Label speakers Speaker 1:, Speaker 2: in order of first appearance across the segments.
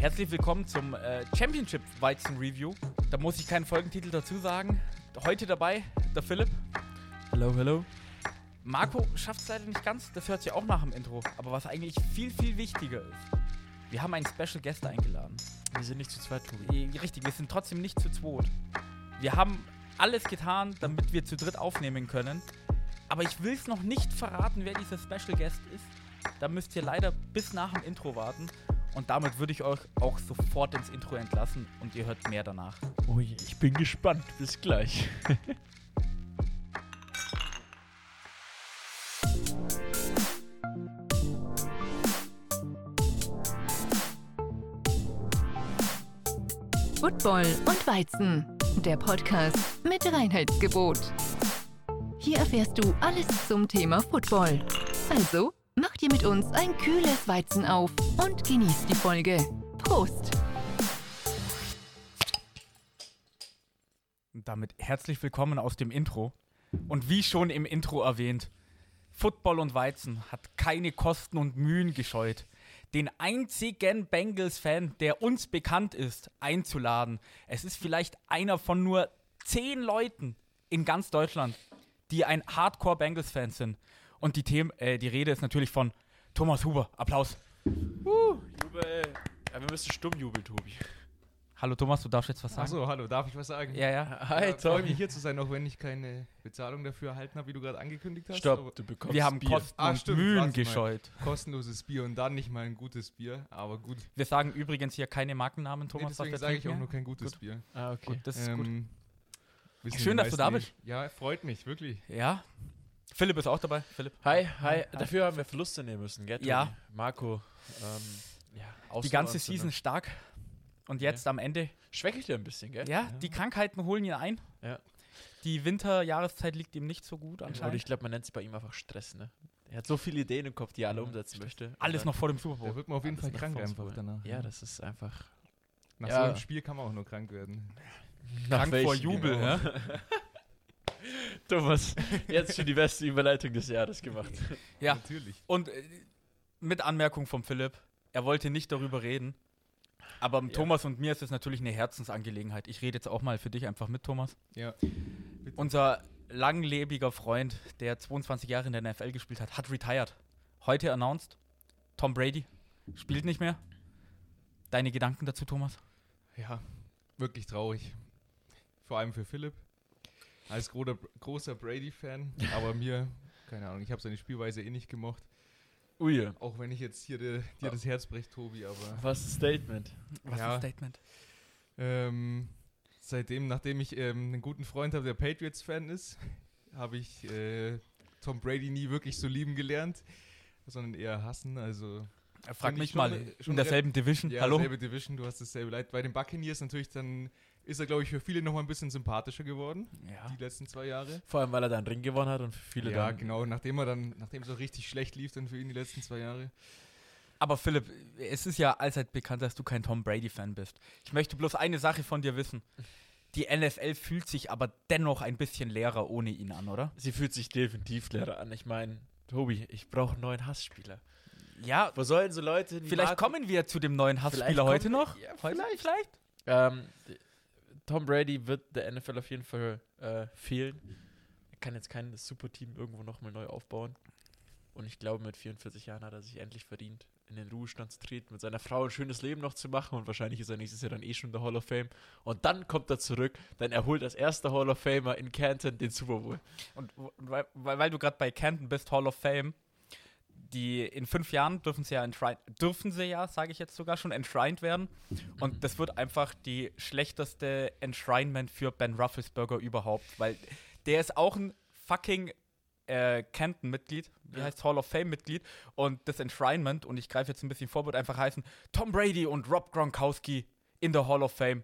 Speaker 1: Herzlich willkommen zum äh, Championship Weizen Review. Da muss ich keinen Folgentitel dazu sagen. Heute dabei der Philipp.
Speaker 2: Hallo, hallo.
Speaker 1: Marco schafft es leider nicht ganz, das hört sich auch nach dem Intro. Aber was eigentlich viel, viel wichtiger ist, wir haben einen Special Guest eingeladen.
Speaker 2: Wir sind nicht zu zweit, Tobi.
Speaker 1: Äh, Richtig, wir sind trotzdem nicht zu zweit. Wir haben alles getan, damit wir zu dritt aufnehmen können. Aber ich will es noch nicht verraten, wer dieser Special Guest ist. Da müsst ihr leider bis nach dem Intro warten. Und damit würde ich euch auch sofort ins Intro entlassen und ihr hört mehr danach.
Speaker 2: Oh je, ich bin gespannt. Bis gleich.
Speaker 3: Football und Weizen, der Podcast mit Reinheitsgebot. Hier erfährst du alles zum Thema Football. Also, mach dir mit uns ein kühles Weizen auf und genieß die Folge. Prost!
Speaker 1: Und damit herzlich willkommen aus dem Intro. Und wie schon im Intro erwähnt, Football und Weizen hat keine Kosten und Mühen gescheut, den einzigen Bengals-Fan, der uns bekannt ist, einzuladen. Es ist vielleicht einer von nur zehn Leuten in ganz Deutschland, die ein Hardcore-Bengals-Fan sind. Und die, Themen, äh, die Rede ist natürlich von Thomas Huber. Applaus.
Speaker 2: Jubel. Ja, wir müssen stumm jubeln, Tobi.
Speaker 1: Hallo Thomas, du darfst jetzt was sagen.
Speaker 4: Achso, hallo, darf ich was sagen?
Speaker 1: Ja, ja.
Speaker 2: Hi,
Speaker 4: ja, freue mich hier zu sein, auch wenn ich keine Bezahlung dafür erhalten habe, wie du gerade angekündigt hast.
Speaker 2: Stopp, du bekommst
Speaker 1: Wir haben
Speaker 2: Bier.
Speaker 1: Kosten
Speaker 4: Ah, stimmt,
Speaker 1: Mühen
Speaker 4: warte mal.
Speaker 1: gescheut.
Speaker 4: kostenloses Bier und dann nicht mal ein gutes Bier, aber gut.
Speaker 1: Wir sagen übrigens hier keine Markennamen,
Speaker 4: Nee,
Speaker 1: Thomas.
Speaker 4: deswegen
Speaker 1: was wir
Speaker 4: sage ich auch nur kein gutes
Speaker 1: Gut.
Speaker 4: Bier.
Speaker 2: Ah, okay.
Speaker 1: Gut, das ist gut.
Speaker 4: Ähm, wissen
Speaker 1: Schön, dass du da bist.
Speaker 4: eh. Ja, freut mich, wirklich.
Speaker 1: Ja. Philipp ist auch dabei. Philipp.
Speaker 2: Hi, hi. Dafür haben wir Verluste nehmen müssen, gell?
Speaker 1: Ja.
Speaker 2: Marco, ähm, ja,
Speaker 1: Die ganze Season stark. Und jetzt am Ende,
Speaker 2: Schwächelt er ein bisschen, gell?
Speaker 1: ja, die Krankheiten holen ihn ein.
Speaker 2: Ja.
Speaker 1: Die Winterjahreszeit liegt ihm nicht so gut
Speaker 2: Und
Speaker 1: anscheinend.
Speaker 2: ich glaube, man nennt es bei ihm einfach Stress, ne? Er hat so viele Ideen im Kopf, die er alle umsetzen möchte.
Speaker 1: Alles
Speaker 2: dann-
Speaker 1: noch vor dem Super
Speaker 4: Da
Speaker 1: Bowl.
Speaker 4: wird man auf jeden
Speaker 2: Alles
Speaker 4: Fall
Speaker 2: nach
Speaker 4: krank einfach danach.
Speaker 2: Ja, das ist einfach.
Speaker 4: Nach
Speaker 2: Ja.
Speaker 4: so einem Spiel kann man auch nur krank werden.
Speaker 1: Krank vor
Speaker 2: welchen,
Speaker 1: Jubel,
Speaker 2: genau.
Speaker 1: ja?
Speaker 2: Thomas, jetzt schon die beste Überleitung des Jahres gemacht.
Speaker 1: Ja.
Speaker 4: Natürlich.
Speaker 1: Und äh, mit Anmerkung vom Philipp, er wollte nicht darüber reden. Aber
Speaker 2: Ja.
Speaker 1: Thomas und mir ist es natürlich eine Herzensangelegenheit. Ich rede jetzt auch mal für dich einfach mit, Thomas.
Speaker 4: Ja.
Speaker 1: Unser langlebiger Freund, der 22 Jahre in der NFL gespielt hat, hat retired. Heute announced, Tom Brady spielt nicht mehr. Deine Gedanken dazu, Thomas?
Speaker 4: Ja, wirklich traurig. Vor allem für Philipp. Als großer, großer Brady-Fan, aber mir, keine Ahnung, ich habe seine Spielweise eh nicht gemocht.
Speaker 2: Ui,
Speaker 4: Auch wenn ich jetzt hier dir, dir das Herz breche, Tobi, aber
Speaker 2: was ein Statement.
Speaker 1: Was
Speaker 4: Ja.
Speaker 1: ein Statement.
Speaker 4: ähm, seitdem, nachdem ich ähm, einen guten Freund habe, der Patriots-Fan ist, habe ich äh, Tom Brady nie wirklich so lieben gelernt, sondern eher hassen. Also
Speaker 1: Er fragt mich
Speaker 4: ich
Speaker 1: mal,
Speaker 4: schon-
Speaker 1: in
Speaker 4: schon
Speaker 1: derselben Division.
Speaker 4: ja,
Speaker 1: Hallo?
Speaker 4: selbe Division, du hast dasselbe Leid. Bei den Buccaneers natürlich dann ist er, glaube ich, für viele noch mal ein bisschen sympathischer geworden,
Speaker 1: Ja.
Speaker 4: die letzten zwei Jahre.
Speaker 2: Vor allem, weil er da einen Ring gewonnen hat und für viele
Speaker 4: ja,
Speaker 2: dann.
Speaker 4: genau, nachdem er dann, nachdem es auch richtig schlecht lief dann für ihn die letzten zwei Jahre.
Speaker 1: Aber Philipp, es ist ja allzeit bekannt, dass du kein Tom Brady-Fan bist. Ich möchte bloß eine Sache von dir wissen. Die NFL fühlt sich aber dennoch ein bisschen leerer ohne ihn an, oder?
Speaker 2: Sie fühlt sich definitiv leerer an. Ich meine, Tobi, ich brauche einen neuen Hassspieler.
Speaker 1: Ja,
Speaker 2: Wo sollen so Leute wie
Speaker 1: vielleicht
Speaker 2: Marco-
Speaker 1: kommen wir zu dem neuen Hassspieler heute noch.
Speaker 2: Ja,
Speaker 1: Heute
Speaker 2: vielleicht.
Speaker 1: vielleicht?
Speaker 2: Ähm, Tom Brady wird der NFL auf jeden Fall äh, fehlen. Er kann jetzt kein Superteam irgendwo nochmal neu aufbauen. Und ich glaube, mit 44 Jahren hat er sich endlich verdient, in den Ruhestand zu treten, mit seiner Frau ein schönes Leben noch zu machen. Und wahrscheinlich ist er nächstes Jahr dann eh schon der Hall of Fame. Und dann kommt er zurück, dann erholt als erster Hall of Famer in Canton den Super Bowl.
Speaker 1: Und weil, weil du gerade bei Canton bist, Hall of Fame, die in fünf Jahren dürfen sie ja enshrined, dürfen sie ja, sage ich jetzt sogar schon, enshrined werden. Und das wird einfach die schlechteste Enshrinement für Ben Rufflesberger überhaupt, weil der ist auch ein fucking äh, Canton-Mitglied, wie
Speaker 2: Ja.
Speaker 1: heißt Hall of Fame-Mitglied. Und das Enshrinement, und ich greife jetzt ein bisschen vor, wird einfach heißen Tom Brady und Rob Gronkowski in der Hall of Fame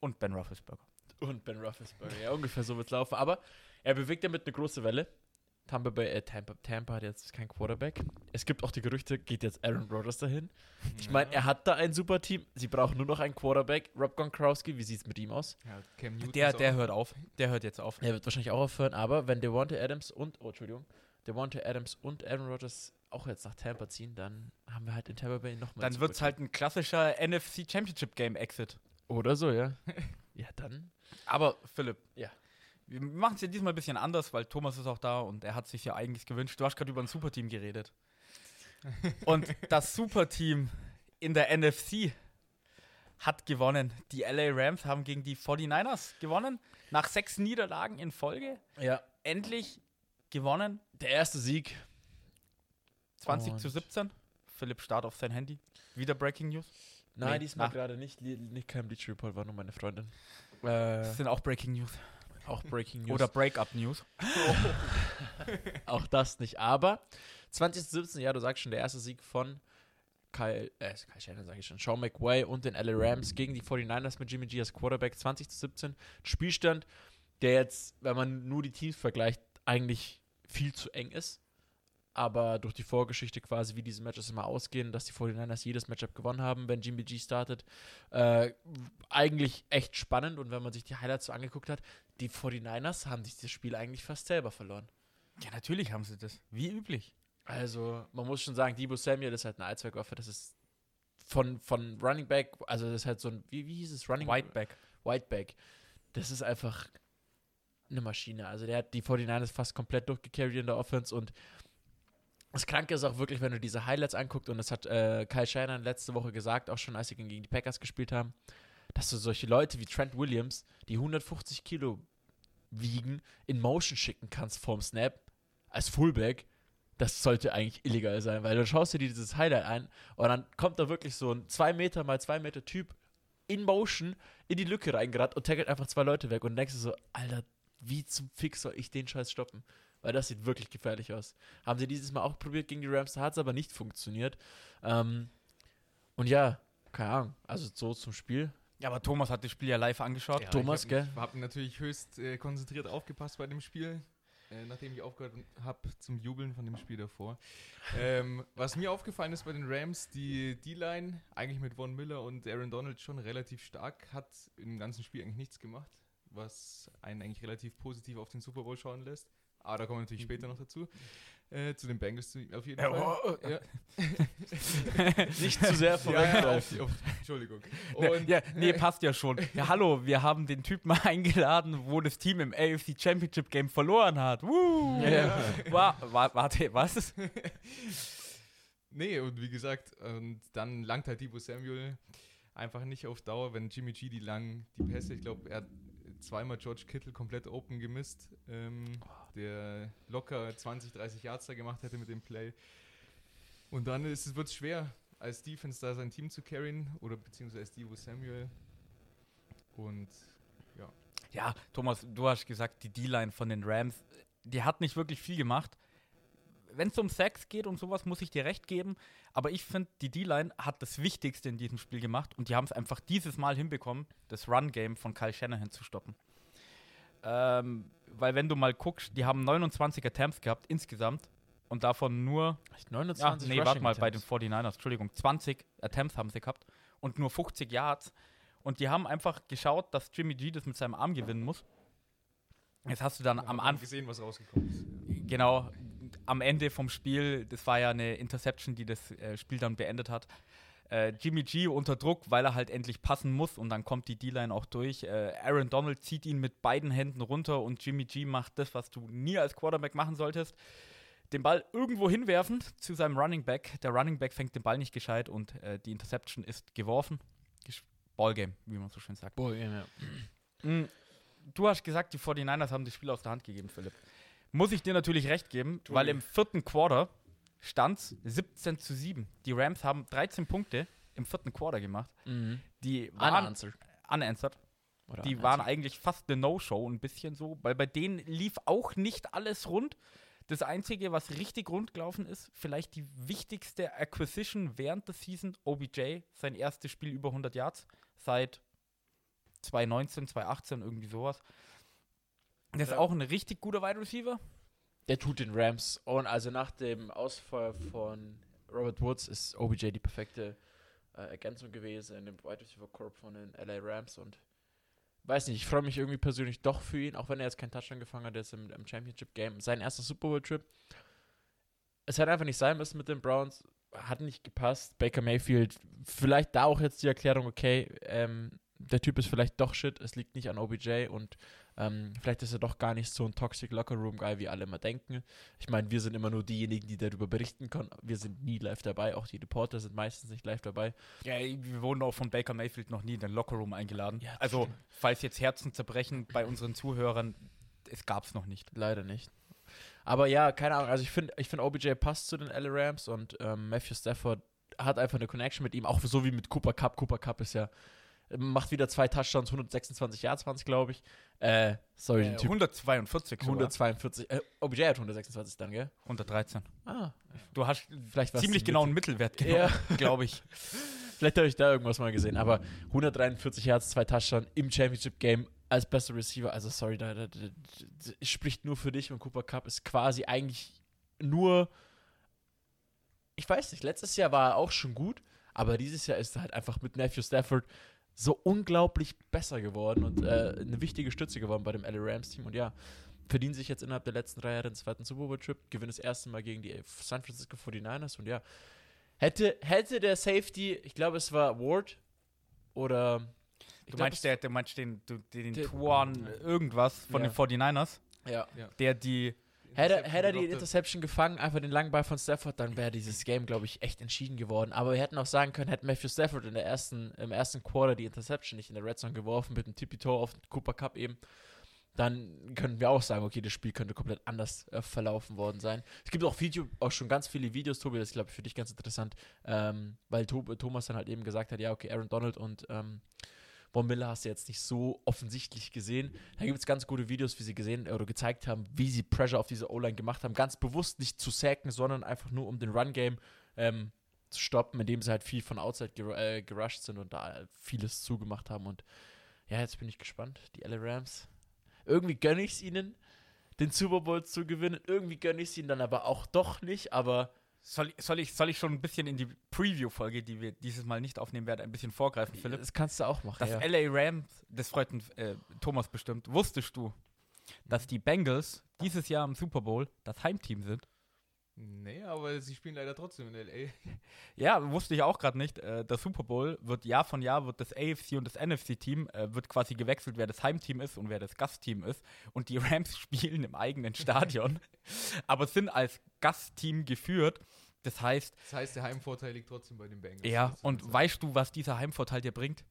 Speaker 1: und Ben Rufflesberger.
Speaker 2: Und Ben Roethlisberger, ja, ungefähr so wird es laufen. Aber er bewegt damit eine große Welle. Tampa, Bay, äh, Tampa, Tampa hat jetzt kein Quarterback. Es gibt auch die Gerüchte, geht jetzt Aaron Rodgers dahin? Ich meine, er hat da ein super Team. Sie brauchen nur noch einen Quarterback. Rob Gronkowski, wie sieht es mit ihm aus?
Speaker 4: Ja,
Speaker 1: Der, der hört auf. Der hört jetzt auf.
Speaker 2: Er wird wahrscheinlich auch aufhören, aber wenn Devonta Adams und, oh, Entschuldigung, Devonta Adams und Aaron Rodgers auch jetzt nach Tampa ziehen, dann haben wir halt in Tampa Bay nochmal.
Speaker 1: Dann wird es halt ein klassischer NFC Championship Game Exit.
Speaker 2: Oder so, ja. ja, dann.
Speaker 1: Aber Philipp,
Speaker 2: Ja.
Speaker 1: Wir machen es ja diesmal ein bisschen anders, weil Thomas ist auch da und er hat sich ja eigentlich gewünscht. Du hast gerade über ein Superteam geredet. und das Superteam in der NFC hat gewonnen. Die LA Rams haben gegen die 49ers gewonnen. Nach sechs Niederlagen in Folge.
Speaker 2: Ja.
Speaker 1: Endlich gewonnen.
Speaker 2: Der erste Sieg.
Speaker 1: 20
Speaker 2: Und-
Speaker 1: zu 17. Philipp start auf sein Handy. Wieder Breaking News.
Speaker 2: Nein,
Speaker 1: Nee,
Speaker 2: diesmal
Speaker 1: nach-
Speaker 2: gerade nicht. Nicht kein Bleach Report, war nur meine Freundin. Äh,
Speaker 1: Das sind auch Breaking News.
Speaker 2: Auch Breaking News.
Speaker 1: Oder Breakup News.
Speaker 2: auch das nicht. Aber 2017, ja, du sagst schon, der erste Sieg von Kyle, äh, Kyle Shannon sage ich schon, Sean McWay und den LA Rams gegen die 49ers mit Jimmy G als Quarterback 20 zu 17. Spielstand, der jetzt, wenn man nur die Teams vergleicht, eigentlich viel zu eng ist. Aber durch die Vorgeschichte quasi, wie diese Matches immer ausgehen, dass die 49ers jedes Matchup gewonnen haben, wenn Jimmy G startet, äh, eigentlich echt spannend. Und wenn man sich die Highlights so angeguckt hat, die 49ers haben sich das Spiel eigentlich fast selber verloren.
Speaker 1: Ja, natürlich haben sie das. Wie üblich.
Speaker 2: Also, man muss schon sagen, Debo Samuel ist halt eine Allzweckwaffe. Das ist von, von Running Back, also das ist halt so ein, wie, wie hieß es? Running
Speaker 1: Whiteback.
Speaker 2: Whiteback. Das ist einfach eine Maschine. Also, der hat die 49ers fast komplett durchgecarried in der Offense und das Kranke ist auch wirklich, wenn du diese Highlights anguckst, und das hat äh, Kyle Shannon letzte Woche gesagt, auch schon als sie gegen die Packers gespielt haben, dass du solche Leute wie Trent Williams, die 150 Kilo wiegen, in Motion schicken kannst vorm Snap, als Fullback, das sollte eigentlich illegal sein, weil du schaust dir dieses Highlight ein und dann kommt da wirklich so ein 2 Meter mal 2 Meter Typ in Motion in die Lücke reingerannt und tackelt einfach zwei Leute weg und denkst du so, Alter, wie zum Fix soll ich den Scheiß stoppen? Weil das sieht wirklich gefährlich aus. Haben sie dieses Mal auch probiert gegen die Rams, da hat es aber nicht funktioniert. Ähm, und ja, keine Ahnung, also so zum Spiel.
Speaker 1: Ja, aber Thomas hat das Spiel ja live angeschaut.
Speaker 4: Ja,
Speaker 2: Thomas,
Speaker 4: ich
Speaker 2: gell?
Speaker 4: hab, hab natürlich höchst äh, konzentriert aufgepasst bei dem Spiel, äh, nachdem ich aufgehört habe zum Jubeln von dem Spiel davor. ähm, was mir aufgefallen ist bei den Rams, die D-Line, eigentlich mit Von Miller und Aaron Donald schon relativ stark, hat im ganzen Spiel eigentlich nichts gemacht, was einen eigentlich relativ positiv auf den Super Bowl schauen lässt. Aber da kommen wir natürlich später noch dazu. Äh, zu den Bengals zu- auf jeden
Speaker 1: Ja,
Speaker 4: Fall.
Speaker 1: oh, oh.
Speaker 4: Ja.
Speaker 2: Nicht zu sehr
Speaker 4: Ja, ja, auf, auf, Entschuldigung.
Speaker 1: Ne,
Speaker 4: Und,
Speaker 1: ja, nee, passt ja schon. Ja, hallo, wir haben den Typen eingeladen, wo das Team im AFC Championship Game verloren hat. Woo!
Speaker 2: Ja, ja.
Speaker 1: Wa wa warte, was?
Speaker 4: Nee, und wie gesagt, und dann langt halt Debo Samuel einfach nicht auf Dauer, wenn Jimmy G die lang die Pässe, ich glaube, er hat zweimal George Kittle komplett open gemisst, ähm, der locker 20, 30 Yards da gemacht hätte mit dem Play. Und dann ist es wird schwer, als Defense da sein Team zu carryen oder beziehungsweise als Debo Samuel. Und
Speaker 1: Ja, Thomas, du hast gesagt, die D-Line von den Rams, die hat nicht wirklich viel gemacht. Wenn es um Sex geht und sowas, muss ich dir recht geben. Aber ich finde, die D-Line hat das Wichtigste in diesem Spiel gemacht und die haben es einfach dieses Mal hinbekommen, das Run-Game von Kyle Shanahan zu stoppen. Ähm, weil wenn du mal guckst, die haben 29 Attempts gehabt insgesamt und davon nur
Speaker 2: Echt
Speaker 1: ja,
Speaker 2: 29
Speaker 1: nee, warte mal, bei den
Speaker 2: Attempts.
Speaker 1: 49ers, Entschuldigung, 20 Attempts haben sie gehabt und nur 50 Yards. Und die haben einfach geschaut, dass Jimmy G das mit seinem Arm gewinnen muss. Jetzt hast du dann am
Speaker 4: haben
Speaker 1: Anfang,
Speaker 4: gesehen, was rausgekommen ist.
Speaker 1: genau, am Ende vom Spiel, das war ja eine Interception, die das äh, Spiel dann beendet hat. Äh, Jimmy G unter Druck, weil er halt endlich passen muss und dann kommt die D-Line auch durch. Äh, Aaron Donald zieht ihn mit beiden Händen runter und Jimmy G macht das, was du nie als Quarterback machen solltest. Den Ball irgendwo hinwerfen zu seinem Running Back. Der Running Back fängt den Ball nicht gescheit und äh, die Interception ist geworfen. Ballgame, wie man so schön sagt.
Speaker 2: Boah, ja.
Speaker 1: Mm, Du hast gesagt, die 49ers haben das Spiel aus der Hand gegeben, Philipp. Muss ich dir natürlich recht geben, weil im vierten Quarter stand es 17 zu 7. Die Rams haben 13 Punkte im vierten Quarter gemacht.
Speaker 2: Mhm.
Speaker 1: Die waren
Speaker 2: Unanswered.
Speaker 1: unanswered.
Speaker 2: Oder
Speaker 1: Die
Speaker 2: unanswered.
Speaker 1: waren eigentlich fast eine No-Show, ein bisschen so, weil bei denen lief auch nicht alles rund. Das Einzige, was richtig rund gelaufen ist, vielleicht die wichtigste Acquisition während der Season, OBJ, sein erstes Spiel über 100 Yards seit 2019, 2018, irgendwie sowas. Das ist
Speaker 2: Ja.
Speaker 1: auch ein richtig guter Wide Receiver.
Speaker 2: Der tut den Rams. Und also nach dem Ausfall von Robert Woods ist OBJ die perfekte äh, Ergänzung gewesen in dem Wide Receiver Corp von den LA Rams. Und weiß nicht, ich freue mich irgendwie persönlich doch für ihn, auch wenn er jetzt keinen Touchdown gefangen hat, jetzt im, im Championship Game. Sein erster Super Bowl Trip. es hätte einfach nicht sein müssen mit den Browns. Hat nicht gepasst. Baker Mayfield, vielleicht da auch jetzt die Erklärung, okay, ähm, der Typ ist vielleicht doch shit, es liegt nicht an OBJ und ähm, vielleicht ist er doch gar nicht so ein Toxic Locker Room Guy, wie alle immer denken. Ich meine, wir sind immer nur diejenigen, die darüber berichten können. Wir sind nie live dabei, auch die Reporter sind meistens nicht live dabei.
Speaker 1: Ja, wir wurden auch von Baker Mayfield noch nie in den Lockerroom eingeladen.
Speaker 2: Ja,
Speaker 1: also,
Speaker 2: stimmt.
Speaker 1: falls jetzt Herzen zerbrechen bei unseren Zuhörern, es gab's noch nicht.
Speaker 2: Leider nicht. Aber ja, keine Ahnung. Also ich finde, ich finde OBJ passt zu den LA Rams und ähm, Matthew Stafford hat einfach eine Connection mit ihm, auch so wie mit Cooper Cup. Cooper Cup ist ja macht wieder zwei Touchdowns, 126 Yards waren es, glaube ich. Äh, sorry,
Speaker 1: Äh,
Speaker 2: den Typ
Speaker 1: 142 sogar.
Speaker 2: 142. Äh, OBJ hat 126 dann, gell?
Speaker 1: 113.
Speaker 2: Ah,
Speaker 1: Du hast
Speaker 2: vielleicht war
Speaker 1: ziemlich genauen Mittelwert genommen,
Speaker 2: Ja.
Speaker 1: glaube ich.
Speaker 2: Vielleicht habe ich da irgendwas mal gesehen, aber 143 Yards, zwei Touchdowns im Championship Game als bester Receiver. Also sorry, da, da, da, da spricht nur für dich und Cooper Cup ist quasi eigentlich nur. Ich weiß nicht, letztes Jahr war er auch schon gut, aber dieses Jahr ist er halt einfach mit Matthew Stafford so unglaublich besser geworden und äh, eine wichtige Stütze geworden bei dem LA Rams Team und ja, verdienen sich jetzt innerhalb der letzten drei Jahre den zweiten Super Bowl Trip, gewinnen das erste Mal gegen die San Francisco 49ers und ja, hätte, hätte der Safety, ich glaube es war Ward oder ich
Speaker 1: Du
Speaker 2: glaub,
Speaker 1: meinst, der, du meinst den, den,
Speaker 2: Der-
Speaker 1: Tuan irgendwas von
Speaker 2: Ja.
Speaker 1: den 49ers,
Speaker 2: ja.
Speaker 1: der die
Speaker 2: Hätte, hätte er die. Interception gefangen, einfach den langen Ball von Stafford, dann wäre dieses Game, glaube ich, echt entschieden geworden. Aber wir hätten auch sagen können, hätte Matthew Stafford in der ersten, im ersten Quarter die Interception nicht in der Red Zone geworfen, mit einem Tippy-Toe auf den Cooper Cup eben, dann könnten wir auch sagen, okay, das Spiel könnte komplett anders äh, verlaufen worden sein. Es gibt auch Video, auch schon ganz viele Videos, Tobi, das ist, glaube ich, für dich ganz interessant, ähm, weil Thomas dann halt eben gesagt hat, ja, okay, Aaron Donald und ähm, Von Miller hast du jetzt nicht so offensichtlich gesehen. Da gibt es ganz gute Videos, wie sie gesehen oder gezeigt haben, wie sie Pressure auf diese O-Line gemacht haben. Ganz bewusst nicht zu sacken, sondern einfach nur um den Run-Game ähm, zu stoppen, indem sie halt viel von Outside ger äh, gerusht sind und da vieles zugemacht haben. Und ja, jetzt bin ich gespannt. Die LA Rams. Irgendwie gönne ich es ihnen, den Super Bowl zu gewinnen. Irgendwie gönne ich es ihnen dann aber auch doch nicht. Aber
Speaker 1: Soll, soll, ich, soll ich schon ein bisschen in die Preview-Folge, die wir dieses Mal nicht aufnehmen werden, ein bisschen vorgreifen, Philipp?
Speaker 2: das kannst du auch machen.
Speaker 1: Das
Speaker 2: ja.
Speaker 1: LA Rams, das freut äh, Thomas bestimmt, wusstest du, dass die Bengals dieses Jahr im Super Bowl das Heimteam sind?
Speaker 4: Nee, aber sie spielen leider trotzdem in L.A.
Speaker 1: Ja, wusste ich auch gerade nicht. Äh, der Super Bowl wird Jahr von Jahr wird das AFC und das NFC-Team äh, wird quasi gewechselt, wer das Heimteam ist und wer das Gastteam ist. Und die Rams spielen im eigenen Stadion, aber sind als Gastteam geführt. Das heißt,
Speaker 4: Das heißt, der Heimvorteil liegt trotzdem bei den Bengals.
Speaker 1: ja, und
Speaker 4: so.
Speaker 1: weißt du, was dieser Heimvorteil dir bringt?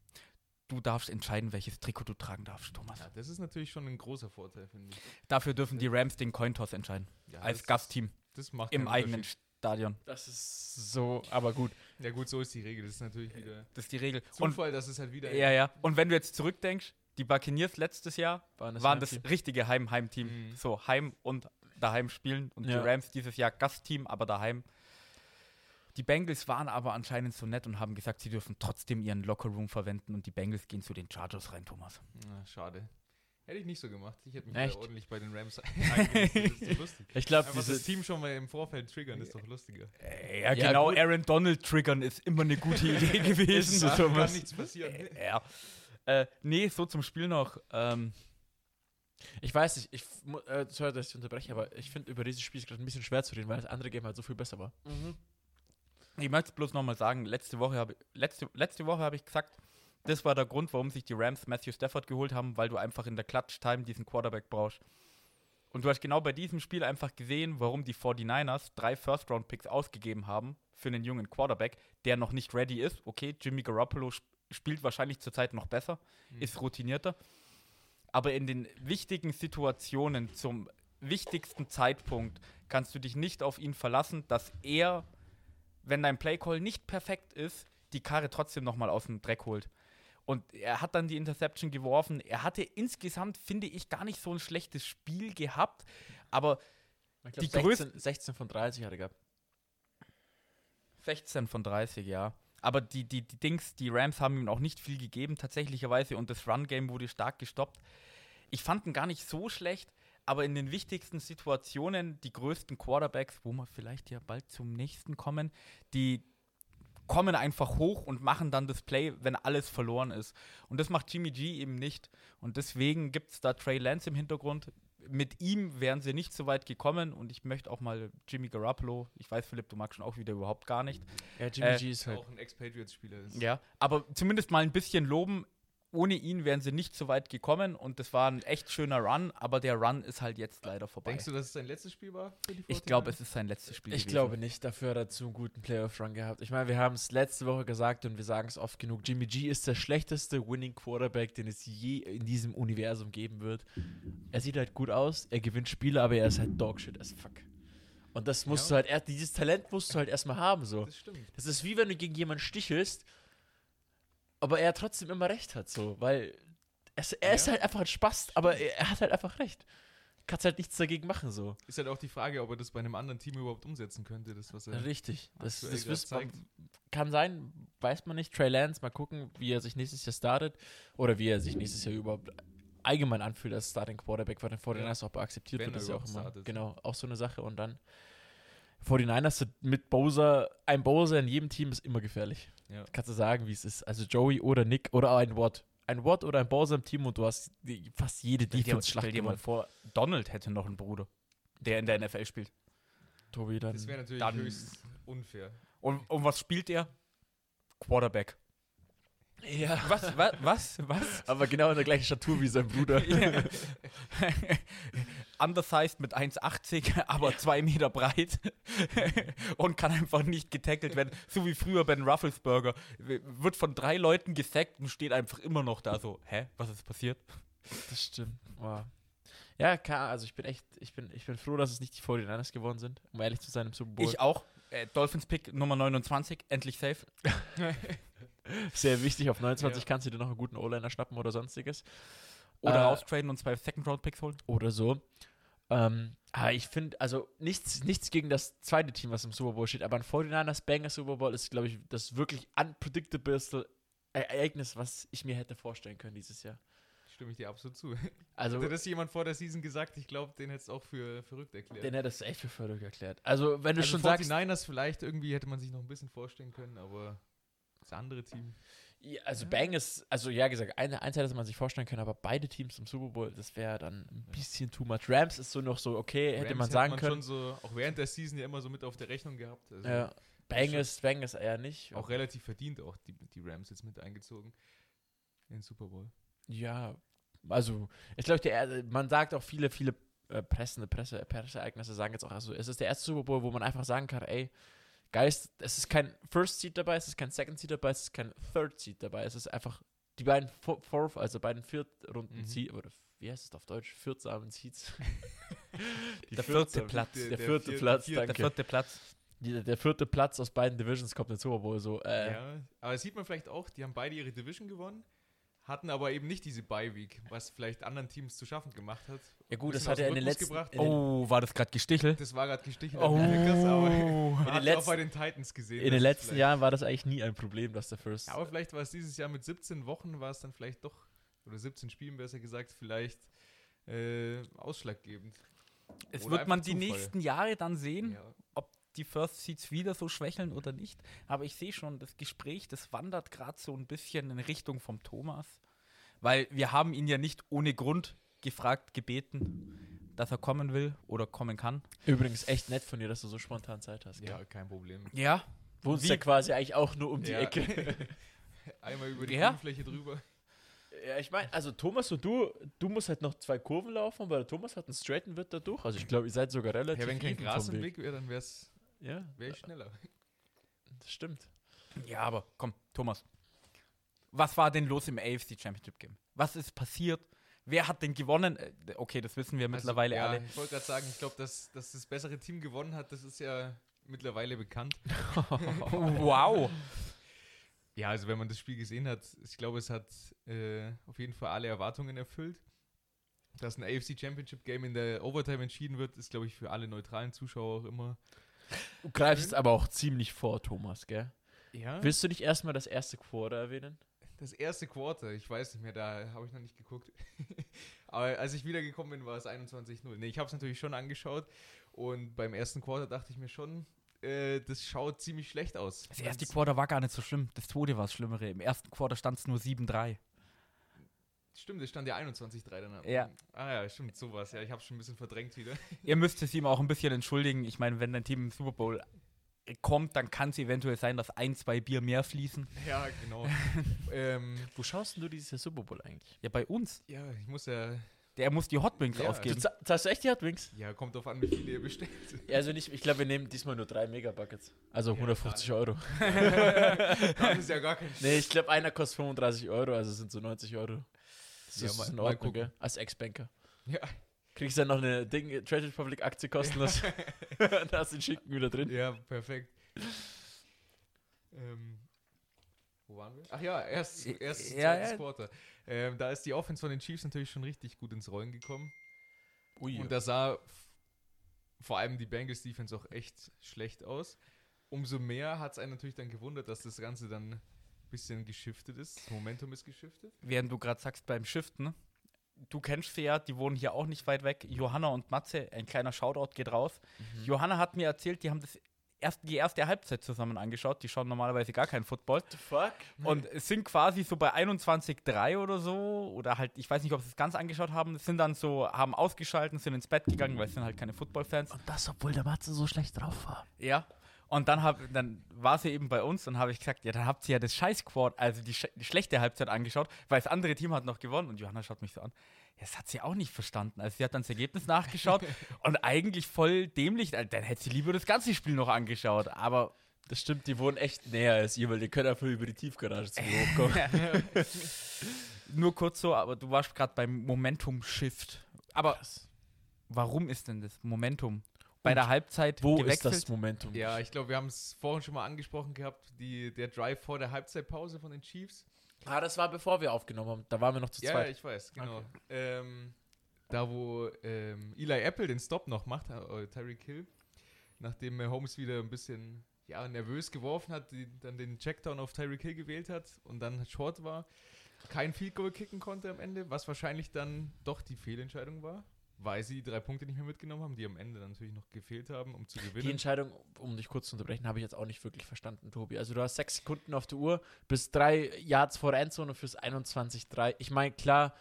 Speaker 1: Du darfst entscheiden, welches Trikot du tragen darfst, Thomas.
Speaker 4: Ja, das ist natürlich schon ein großer Vorteil, finde ich.
Speaker 1: Dafür dürfen die Rams den Cointoss entscheiden.
Speaker 4: Ja,
Speaker 1: als Gastteam
Speaker 4: Das macht
Speaker 1: im eigenen. Stadion.
Speaker 2: Das ist so, aber gut.
Speaker 4: Ja gut, so ist die Regel. Das ist natürlich wieder
Speaker 1: Das ist die Regel. Und,
Speaker 4: Zufall, dass es halt wieder...
Speaker 1: ja, ja. Und wenn du jetzt zurückdenkst, die Buccaneers letztes Jahr
Speaker 2: Waren das
Speaker 1: waren das
Speaker 2: Heimteam?
Speaker 1: richtige Heim-Heimteam.
Speaker 4: Mhm.
Speaker 1: So, Heim und daheim spielen. Und
Speaker 2: Ja.
Speaker 1: die Rams dieses Jahr Gastteam, aber daheim. Die Bengals waren aber anscheinend so nett und haben gesagt, sie dürfen trotzdem ihren Lockerroom verwenden und die Bengals gehen zu den Chargers rein, Thomas.
Speaker 4: Na, schade. Hätte ich nicht so gemacht. Ich hätte mich
Speaker 2: Echt?
Speaker 4: ordentlich bei den Rams eingelistet. Das ist doch lustig.
Speaker 2: Ich glaube,
Speaker 4: Einfach das
Speaker 2: diese
Speaker 4: Team schon mal im Vorfeld triggern, ist doch lustiger.
Speaker 1: Ja,
Speaker 2: Ja,
Speaker 1: genau.
Speaker 2: gut.
Speaker 1: Aaron Donald triggern ist immer eine gute Idee gewesen.
Speaker 2: so,
Speaker 4: Da kann nichts passieren.
Speaker 1: ja. Äh, nee, so zum Spiel noch. Ähm,
Speaker 2: Ich weiß nicht, ich, äh, sorry, dass ich unterbreche, aber ich finde, über dieses Spiel ist gerade ein bisschen schwer zu reden, weil das andere Game halt so viel besser war.
Speaker 1: Ich möchte bloß nochmal sagen, letzte Woche habe letzte, letzte Woche habe ich gesagt, das war der Grund, warum sich die Rams Matthew Stafford geholt haben, weil du einfach in der Clutch-Time diesen Quarterback brauchst. Und du hast genau bei diesem Spiel einfach gesehen, warum die 49ers drei First-Round-Picks ausgegeben haben für einen jungen Quarterback, der noch nicht ready ist. Okay, Jimmy Garoppolo sp spielt wahrscheinlich zurzeit noch besser, ist routinierter. Aber in den wichtigen Situationen, zum wichtigsten Zeitpunkt, kannst du dich nicht auf ihn verlassen, dass er wenn dein Playcall nicht perfekt ist, die Karre trotzdem nochmal aus dem Dreck holt. Und er hat dann die Interception geworfen. Er hatte insgesamt, finde ich, gar nicht so ein schlechtes Spiel gehabt. Aber Die
Speaker 2: glaub,
Speaker 1: größten-
Speaker 2: 16, 16 von 30 hat er gehabt.
Speaker 1: 16 von 30, ja. Aber die, die, die Dings, die Rams haben ihm auch nicht viel gegeben, tatsächlicherweise. Und das Run-Game wurde stark gestoppt. Ich fand ihn gar nicht so schlecht, aber in den wichtigsten Situationen, die größten Quarterbacks, wo wir vielleicht ja bald zum nächsten kommen, die kommen einfach hoch und machen dann das Play, wenn alles verloren ist. Und das macht Jimmy G eben nicht. Und deswegen gibt es da Trey Lance im Hintergrund. mit ihm wären sie nicht so weit gekommen und ich möchte auch mal Jimmy Garoppolo, ich weiß, Philipp, du magst schon auch wieder überhaupt gar nicht.
Speaker 2: Ja, Jimmy
Speaker 1: Äh,
Speaker 2: G ist halt.
Speaker 4: Auch ein Ex-Patriots-Spieler ist.
Speaker 1: Ja, aber zumindest mal ein bisschen loben. Ohne ihn wären sie nicht so weit gekommen und das war ein echt schöner Run, aber der Run ist halt jetzt leider vorbei.
Speaker 4: Denkst du, dass es sein letztes Spiel war? Für die
Speaker 1: ich glaube,
Speaker 4: 49ers?
Speaker 1: es ist sein letztes Spiel.
Speaker 2: Ich
Speaker 1: gewesen.
Speaker 2: glaube nicht, dafür hat er zu einen guten Playoff-Run gehabt. Ich meine, wir haben es letzte Woche gesagt und wir sagen es oft genug. Jimmy G ist der schlechteste Winning Quarterback, den es je in diesem Universum geben wird. Er sieht halt gut aus, er gewinnt Spiele, aber er ist halt Dogshit as fuck. Und das musst
Speaker 4: Ja.
Speaker 2: du halt, er- dieses Talent musst du halt erstmal haben, so.
Speaker 4: Das stimmt.
Speaker 2: Das ist wie wenn du gegen jemanden stichelst, aber er trotzdem immer recht hat, so, weil es, er ist
Speaker 4: Ja.
Speaker 2: halt einfach ein Spaß, aber er, er hat halt einfach recht. Kannst halt nichts dagegen machen, so.
Speaker 4: Ist halt auch die Frage, ob er das bei einem anderen Team überhaupt umsetzen könnte, das, was er.
Speaker 2: Richtig. Das, das wisst man, kann sein, weiß man nicht. Trey Lance, mal gucken, wie er sich nächstes Jahr startet oder wie er sich nächstes Jahr überhaupt allgemein anfühlt als Starting Quarterback, weil den 49ers auch akzeptiert
Speaker 4: Wenn
Speaker 2: wird, ist ja auch immer,
Speaker 4: startet.
Speaker 2: genau, auch so eine Sache. Und dann 49ers sind mit Bowser, ein Bowser in jedem Team ist immer gefährlich.
Speaker 4: Ja.
Speaker 2: Kannst du sagen, wie es ist. Also Joey oder Nick oder auch ein Watt. Ein Watt oder ein Bowser im Team und du hast die, fast jede Defense-Schlacht
Speaker 1: stell dir mal vor, Donald hätte noch einen Bruder, der in der NFL spielt.
Speaker 2: Tobi, dann.
Speaker 4: Das wäre natürlich
Speaker 1: Dann-
Speaker 4: höchst unfair.
Speaker 1: Und, und was spielt er? Quarterback.
Speaker 2: Ja.
Speaker 1: Was? Was? Was? was?
Speaker 2: Aber genau in der gleichen Statur wie sein Bruder.
Speaker 1: Undersized mit 1,80, aber 2 Meter breit und kann einfach nicht getackelt werden. So wie früher Ben Rufflesberger. Wird von drei Leuten gesackt und steht einfach immer noch da so, hä, was ist passiert?
Speaker 2: Das stimmt. Wow. Ja, klar, also ich bin echt, ich bin, ich bin froh, dass es nicht die 49ers geworden sind, um ehrlich zu sein im Super Bowl.
Speaker 1: Ich auch. Äh, Dolphins Pick Nummer 29, endlich safe.
Speaker 2: Sehr wichtig, auf 29
Speaker 4: Ja.
Speaker 2: kannst du dir noch einen guten O-Liner schnappen oder sonstiges.
Speaker 1: Oder
Speaker 2: Äh,
Speaker 1: raustraden und zwei Second-Round-Picks holen.
Speaker 2: Oder so. Ähm, aber ich finde, also nichts, nichts gegen das zweite Team, was im Super Bowl steht, aber ein 49ers Banger Super Bowl ist, glaube ich, das wirklich unpredictableste Ereignis, was ich mir hätte vorstellen können dieses Jahr.
Speaker 4: Stimme ich dir absolut zu.
Speaker 2: Also,
Speaker 4: Hätte das jemand vor der Season gesagt, ich glaube, den hätte es auch für verrückt erklärt.
Speaker 2: den hätte es echt für verrückt erklärt. Also, wenn du
Speaker 4: also
Speaker 2: schon sagst,
Speaker 4: 49ers vielleicht irgendwie hätte man sich noch ein bisschen vorstellen können, aber das andere Team.
Speaker 2: Ja, also Bang ist, also ja gesagt, eine Einheit hätte man sich vorstellen können, aber beide Teams im Super Bowl, das wäre dann ein bisschen too much. Rams ist so noch so, okay, hätte
Speaker 4: Rams
Speaker 2: man
Speaker 4: hat
Speaker 2: sagen können.
Speaker 4: schon so, auch während der Season ja immer so mit auf der Rechnung gehabt. Also
Speaker 2: Ja, Bang ist, Bang ist eher nicht.
Speaker 4: Auch relativ verdient auch die, die Rams jetzt mit eingezogen in den Super Bowl.
Speaker 2: Ja, also ich glaube, der man sagt auch viele, viele äh, pressende Presse, Presseereignisse sagen jetzt auch, also es ist der erste Super Bowl, wo man einfach sagen kann, ey, Geist, es ist kein First Seed dabei, es ist kein Second Seed dabei, es ist kein Third Seed dabei, es ist einfach die beiden Fo- Fourth, also beiden Viertrunden
Speaker 4: Mhm.
Speaker 2: Seed, oder wie heißt es auf Deutsch? Viertsamen Seeds.
Speaker 1: Der vierte Platz.
Speaker 2: Der,
Speaker 4: Der
Speaker 2: vierte
Speaker 4: vierte-
Speaker 2: Platz,
Speaker 4: vierte-
Speaker 1: Der
Speaker 2: danke.
Speaker 1: vierte Platz.
Speaker 2: Die, der vierte Platz aus beiden Divisions kommt in den Super Bowl, so, äh,
Speaker 4: Ja, aber sieht man vielleicht auch, die haben beide ihre Division gewonnen, hatten aber eben nicht diese Bye-Week, was vielleicht anderen Teams zu schaffen gemacht hat.
Speaker 2: Ja gut, das hat er in den letzten,
Speaker 4: gebracht.
Speaker 2: in den,
Speaker 1: Oh, war das gerade Gestichel?
Speaker 4: Das war gerade gestichen
Speaker 1: Oh.
Speaker 4: an den aber es auch
Speaker 2: letzten-
Speaker 4: bei den Titans gesehen.
Speaker 2: in den letzten
Speaker 4: vielleicht-
Speaker 2: Jahren war das eigentlich nie ein Problem, dass der First.
Speaker 4: Ja, aber vielleicht war es dieses Jahr mit 17 Wochen, war es dann vielleicht doch, oder 17 Spielen besser gesagt, vielleicht äh, ausschlaggebend.
Speaker 1: Es
Speaker 4: Oder
Speaker 1: wird man die nächsten Jahre dann sehen,
Speaker 4: Ja.
Speaker 1: ob die First Seeds wieder so schwächeln oder nicht. Aber ich sehe schon, das Gespräch, das wandert gerade so ein bisschen in Richtung vom Thomas. Weil wir haben ihn ja nicht ohne Grund gefragt, gebeten, dass er kommen will oder kommen kann.
Speaker 2: Übrigens echt nett von dir, dass du so spontan Zeit hast.
Speaker 4: ja, kein Problem.
Speaker 1: Ja.
Speaker 2: Wohnst ja quasi eigentlich auch nur um die
Speaker 4: Ja.
Speaker 2: Ecke.
Speaker 4: Einmal über die
Speaker 1: Ja.
Speaker 4: Grünfläche drüber.
Speaker 2: ja, ich meine, also Thomas und du, du musst halt noch zwei Kurven laufen, weil der Thomas hat einen straighten Wirt dadurch. Also ich glaube, ihr seid sogar relativ
Speaker 4: Ja, wenn kein Gras im Weg wäre, dann wäre
Speaker 2: Ja,
Speaker 4: ich schneller.
Speaker 2: das stimmt.
Speaker 1: Ja, aber komm, Thomas. Was war denn los im AFC Championship Game? Was ist passiert? Wer hat denn gewonnen? Äh, Okay, das wissen wir mittlerweile
Speaker 4: also, ja,
Speaker 1: alle.
Speaker 4: Ich wollte gerade sagen, ich glaube, dass, dass das bessere Team gewonnen hat, das ist ja mittlerweile bekannt.
Speaker 1: wow.
Speaker 4: Ja, also wenn man das Spiel gesehen hat, ich glaube, es hat äh, auf jeden Fall alle Erwartungen erfüllt. Dass ein AFC Championship Game in der Overtime entschieden wird, ist, glaube ich, für alle neutralen Zuschauer auch immer.
Speaker 2: Du greifst aber auch ziemlich vor, Thomas, gell?
Speaker 4: Ja.
Speaker 2: Willst du nicht erstmal das erste Quarter erwähnen?
Speaker 4: Das erste Quarter, ich weiß nicht mehr, da habe ich noch nicht geguckt. Aber als ich wiedergekommen bin, war es 21-0. Nee, ich habe es natürlich schon angeschaut und beim ersten Quarter dachte ich mir schon, äh, das schaut ziemlich schlecht aus.
Speaker 1: Das erste Quarter war gar nicht so schlimm. Das zweite war das Schlimmere. Im ersten Quarter stand es nur 7-3.
Speaker 4: Stimmt, es stand ja 21-3 dann.
Speaker 1: Ja.
Speaker 4: Ah ja, stimmt, sowas. Ja, ich habe schon ein bisschen verdrängt wieder.
Speaker 1: Ihr müsst es ihm auch ein bisschen entschuldigen. Ich meine, wenn dein Team im Super Bowl kommt, dann kann es eventuell sein, dass ein, zwei Bier mehr fließen.
Speaker 4: Ja, genau. ähm,
Speaker 2: Wo schaust denn du dieses Jahr Super Bowl eigentlich?
Speaker 1: Ja, bei uns.
Speaker 4: ja, ich muss ja.
Speaker 1: Der muss die Hot Wings
Speaker 4: Ja,
Speaker 2: Du
Speaker 1: ausgeben.
Speaker 2: za- zahlst du echt die Hot Wings?
Speaker 4: Ja, kommt drauf an, wie viele ihr bestellt.
Speaker 2: Ja, also nicht, ich glaube, wir nehmen diesmal nur drei Megabuckets. Also
Speaker 4: Ja,
Speaker 2: 150 Euro.
Speaker 4: Dann ist ja gar kein
Speaker 2: Nee, ich glaube, einer kostet 35 Euro, also sind so 90 Euro. Das
Speaker 4: Ja,
Speaker 2: ist
Speaker 4: mal-
Speaker 2: in Ordnung, gell? Als Ex-Banker.
Speaker 4: Ja,
Speaker 2: Kriegst dann noch eine Ding, Trade Republic Aktie kostenlos. da hast du den Schinken wieder drin.
Speaker 4: ja, perfekt. ähm, wo waren wir? Ach ja, erst, erst
Speaker 1: Ja,
Speaker 4: zweites
Speaker 1: ja.
Speaker 4: Quarter. Ähm, da ist die Offense von den Chiefs natürlich schon richtig gut ins Rollen gekommen.
Speaker 2: Ui.
Speaker 4: Und da sah vor allem die Bengals Defense auch echt schlecht aus. Umso mehr hat es einen natürlich dann gewundert, dass das Ganze dann bisschen geschiftet ist. Das Momentum ist geschiftet.
Speaker 1: Während du gerade sagst beim Shiften, du kennst sie ja, die wohnen hier auch nicht weit weg. Johanna und Matze, ein kleiner Shoutout geht raus.
Speaker 2: Mhm.
Speaker 1: Johanna hat mir erzählt, die haben das erst, die erste Halbzeit zusammen angeschaut. Die schauen normalerweise gar keinen Football.
Speaker 2: the fuck?
Speaker 1: Und sind quasi so bei 21,3 oder so, oder halt, ich weiß nicht, ob sie es ganz angeschaut haben, sind dann so, haben ausgeschalten, sind ins Bett gegangen, weil es sind halt keine Football-Fans.
Speaker 2: Und das, obwohl der Matze so schlecht drauf war.
Speaker 1: Ja. Und dann, hab, dann war sie eben bei uns und habe ich gesagt, ja, dann habt ihr ja das Scheiß-Quad, also die, sch die schlechte Halbzeit angeschaut, weil das andere Team hat noch gewonnen. Und Johanna schaut mich so an. Ja, das hat sie auch nicht verstanden. Also sie hat dann das Ergebnis nachgeschaut und eigentlich voll dämlich. Also, Dann hätte sie lieber das ganze Spiel noch angeschaut. Aber
Speaker 2: Das stimmt, die wohnen echt näher als ihr, weil die können einfach über die Tiefgarage zu mir hochkommen.
Speaker 1: nur kurz so, aber du warst gerade beim Momentum-Shift. Aber warum ist denn das Momentum bei
Speaker 2: Und
Speaker 1: der Halbzeit
Speaker 2: Wo
Speaker 1: gewechselt?
Speaker 2: ist das Momentum?
Speaker 4: Ja, ich glaube, wir haben es vorhin schon mal angesprochen gehabt, die, der Drive vor der Halbzeitpause von den Chiefs.
Speaker 2: Ah, das war bevor wir aufgenommen haben. Da waren wir noch zu
Speaker 4: Ja,
Speaker 2: zweit.
Speaker 4: ich weiß, genau. Ähm, da, wo ähm, Eli Apple den Stop noch macht, äh, Tyreek Hill, nachdem äh, Holmes wieder ein bisschen ja, nervös geworfen hat, die, dann den Checkdown auf Tyreek Hill gewählt hat und dann short war, kein Field Goal kicken konnte am Ende, was wahrscheinlich dann doch die Fehlentscheidung war, weil sie die drei Punkte nicht mehr mitgenommen haben, die am Ende dann natürlich noch gefehlt haben, um zu
Speaker 2: Die
Speaker 4: gewinnen.
Speaker 2: Entscheidung, um dich kurz zu unterbrechen, habe ich jetzt auch nicht wirklich verstanden, Tobi. Also du hast sechs Sekunden auf der Uhr, bist drei Yards vor der Endzone fürs 21-3. Ich meine, klar,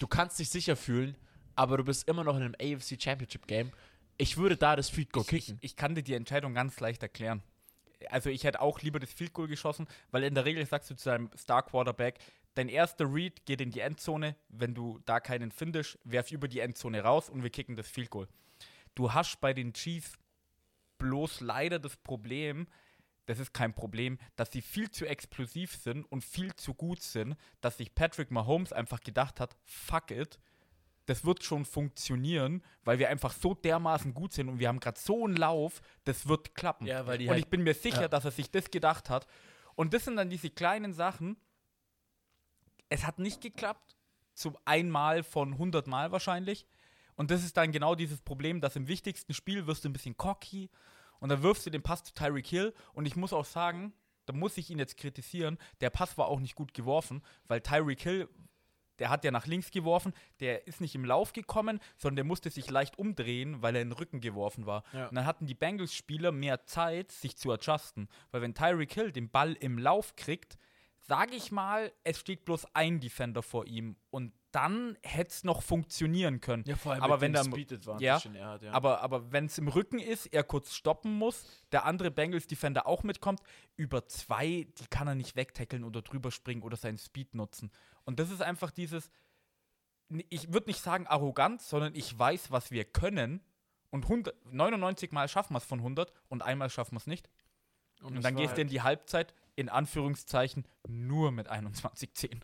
Speaker 2: du kannst dich sicher fühlen, aber du bist immer noch in einem AFC Championship Game. Ich würde da das Field Goal
Speaker 1: Ich, ich,
Speaker 2: kicken.
Speaker 1: ich kann dir die Entscheidung ganz leicht erklären. Also ich hätte auch lieber das Field Goal geschossen, weil in der Regel sagst du zu deinem Star Quarterback, dein erster Read geht in die Endzone, wenn du da keinen findest, werf über die Endzone raus und wir kicken das Field Goal. Du hast bei den Chiefs bloß leider das Problem, das ist kein Problem, dass sie viel zu explosiv sind und viel zu gut sind, dass sich Patrick Mahomes einfach gedacht hat, fuck it, das wird schon funktionieren, weil wir einfach so dermaßen gut sind und wir haben gerade so einen Lauf, das wird klappen.
Speaker 2: Ja,
Speaker 1: und
Speaker 2: halt-
Speaker 1: ich bin mir sicher,
Speaker 2: ja.
Speaker 1: dass er sich das gedacht hat. Und das sind dann diese kleinen Sachen. Es hat nicht geklappt, zum einmal von 100 Mal wahrscheinlich. Und das ist dann genau dieses Problem, dass im wichtigsten Spiel wirst du ein bisschen cocky und dann wirfst du den Pass zu Tyreek Hill. Und ich muss auch sagen, da muss ich ihn jetzt kritisieren, der Pass war auch nicht gut geworfen, weil Tyreek Hill, der hat ja nach links geworfen, der ist nicht im Lauf gekommen, sondern der musste sich leicht umdrehen, weil er in den Rücken geworfen war.
Speaker 2: Ja.
Speaker 1: Und dann hatten die Bengals-Spieler mehr Zeit, sich zu adjusten. Weil wenn Tyreek Hill den Ball im Lauf kriegt, sage ich mal, es steht bloß ein Defender vor ihm. Und dann hätte es noch funktionieren können.
Speaker 2: Ja, vor allem
Speaker 1: aber wenn
Speaker 2: dem Speed
Speaker 1: ja,
Speaker 2: er hat, ja.
Speaker 1: aber, aber wenn es im Rücken ist, er kurz stoppen muss, der andere Bengals-Defender auch mitkommt, über zwei, die kann er nicht wegtackeln oder drüber springen oder seinen Speed nutzen. Und das ist einfach dieses, ich würde nicht sagen arrogant, sondern ich weiß, was wir können. Und 100, 99 Mal schaffen wir es von 100 und einmal schaffen wir es nicht. Und,
Speaker 2: das
Speaker 1: dann gehst du in die Halbzeit, in Anführungszeichen, nur mit 21-10.